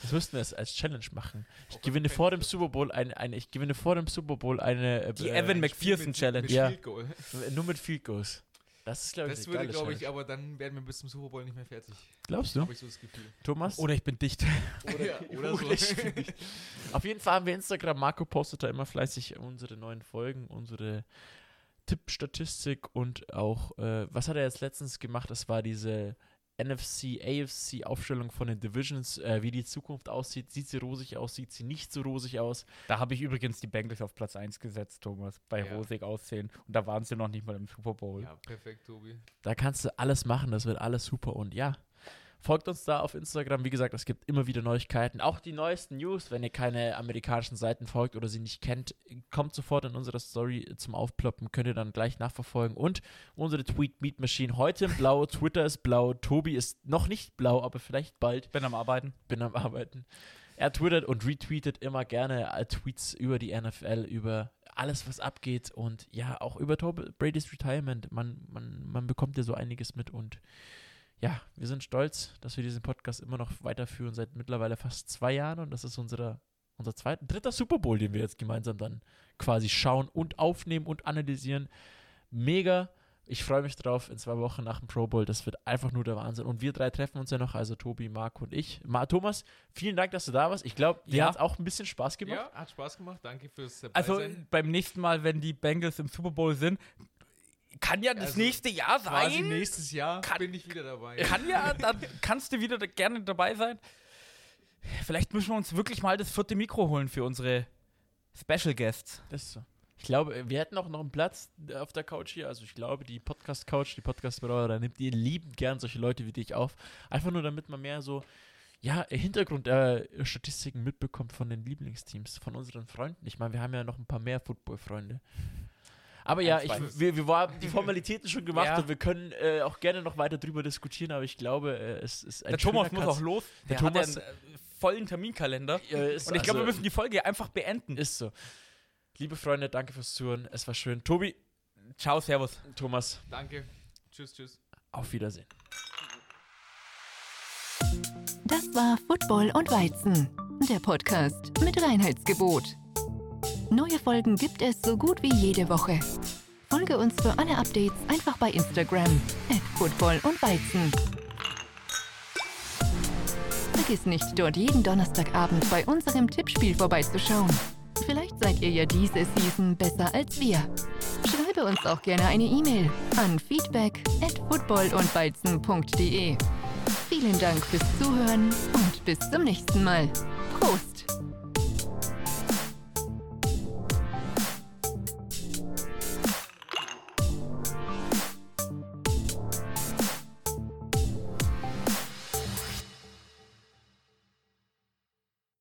Speaker 2: Das müssten wir als, als Challenge machen. Ich gewinne vor dem Super Bowl eine, eine, ich gewinne vor dem Super Bowl eine äh,
Speaker 1: Die
Speaker 2: äh,
Speaker 1: Evan McPherson
Speaker 4: mit-
Speaker 1: Challenge.
Speaker 4: Mit
Speaker 2: Ja.
Speaker 4: Field Goal.
Speaker 2: nur mit Field Goals. Das ist glaube ich
Speaker 4: Das würde, glaube ich, aber dann werden wir bis zum Super Bowl nicht mehr fertig.
Speaker 2: Glaubst du?
Speaker 4: Habe ich so das Gefühl.
Speaker 2: Thomas?
Speaker 1: Oder ich bin dicht.
Speaker 4: Oder, ja, oder so.
Speaker 2: Oder ich bin nicht. Auf jeden Fall haben wir Instagram. Marco postet da immer fleißig unsere neuen Folgen, unsere Tippstatistik und auch, äh, was hat er jetzt letztens gemacht? Das war diese NFC, AFC Aufstellung von den Divisions, äh, wie die Zukunft aussieht. Sieht sie rosig aus, sieht sie nicht so rosig aus.
Speaker 1: Da habe ich übrigens die Bengals auf Platz 1 gesetzt, Thomas, bei
Speaker 4: Ja.
Speaker 1: rosig aussehen. Und da waren sie noch nicht mal im Super Bowl.
Speaker 4: Ja, perfekt, Tobi.
Speaker 2: Da kannst du alles machen, das wird alles super. Und ja, folgt uns da auf Instagram. Wie gesagt, es gibt immer wieder Neuigkeiten. Auch die neuesten News, wenn ihr keine amerikanischen Seiten folgt oder sie nicht kennt, kommt sofort in unsere Story zum Aufploppen. Könnt ihr dann gleich nachverfolgen. Und unsere Tweet Meet Machine heute in blau, Twitter ist blau, Tobi ist noch nicht blau, aber vielleicht bald.
Speaker 1: Bin am Arbeiten.
Speaker 2: Bin am Arbeiten. Er twittert und retweetet immer gerne äh, Tweets über die NFL, über alles, was abgeht und ja, auch über Tom Brady's Retirement. Man, man, man bekommt ja so einiges mit und ja, wir sind stolz, dass wir diesen Podcast immer noch weiterführen seit mittlerweile fast zwei Jahren und das ist unsere, unser zweiter, dritter Super Bowl, den wir jetzt gemeinsam dann quasi schauen und aufnehmen und analysieren. Mega. Ich freue mich drauf in zwei Wochen nach dem Pro Bowl. Das wird einfach nur der Wahnsinn. Und wir drei treffen uns ja noch, also Tobi, Marco und ich. Ma Thomas, vielen Dank, dass du da warst. Ich glaube, dir
Speaker 1: Ja.
Speaker 2: hat es auch ein bisschen Spaß gemacht.
Speaker 4: Ja, hat Spaß gemacht. Danke fürs dabei
Speaker 1: Also
Speaker 4: sein.
Speaker 1: beim nächsten Mal, wenn die Bengals im Super Bowl sind, kann ja das
Speaker 4: Also,
Speaker 1: nächste Jahr
Speaker 4: Quasi
Speaker 1: sein.
Speaker 4: nächstes Jahr
Speaker 1: Kann-
Speaker 4: bin ich wieder dabei.
Speaker 1: Kann ja, dann kannst du wieder gerne dabei sein. Vielleicht müssen wir uns wirklich mal das vierte Mikro holen für unsere Special Guests.
Speaker 2: Das ist so. Ich glaube, wir hätten auch noch einen Platz auf der Couch hier. Also ich glaube, die Podcast-Couch, die Podcast-Brauer, da nimmt ihr liebend gern solche Leute wie dich auf. Einfach nur, damit man mehr so, ja, Hintergrundstatistiken äh, mitbekommt von den Lieblingsteams, von unseren Freunden. Ich meine, wir haben ja noch ein paar mehr Football-Freunde. Aber ja, ich, wir, wir haben die Formalitäten schon gemacht
Speaker 1: Ja.
Speaker 2: und wir können äh, auch gerne noch weiter drüber diskutieren, aber ich glaube, äh, es ist ein
Speaker 1: Der Thomas
Speaker 2: schöner
Speaker 1: muss
Speaker 2: Katz-
Speaker 1: auch los.
Speaker 2: Der
Speaker 1: Der, hat
Speaker 2: Thomas-
Speaker 1: ja einen äh, vollen Terminkalender.
Speaker 2: Ist
Speaker 1: Und ich glaube,
Speaker 2: also-
Speaker 1: wir müssen die Folge einfach beenden.
Speaker 2: Ist so. Liebe Freunde, danke fürs Zuhören. Es war schön. Tobi,
Speaker 1: Ciao, Servus.
Speaker 2: Thomas,
Speaker 4: Danke. Tschüss, tschüss.
Speaker 2: auf Wiedersehen.
Speaker 3: Das war Football und Weizen, der Podcast mit Reinheitsgebot. Neue Folgen gibt es so gut wie jede Woche. Folge uns für alle Updates einfach bei Instagram at Football und Weizen. Vergiss nicht, dort jeden Donnerstagabend bei unserem Tippspiel vorbeizuschauen. Vielleicht seid ihr ja diese Season besser als wir. Schreibe uns auch gerne eine E-Mail an feedback at footballundweizen.de. Vielen Dank fürs Zuhören und bis zum nächsten Mal. Prost!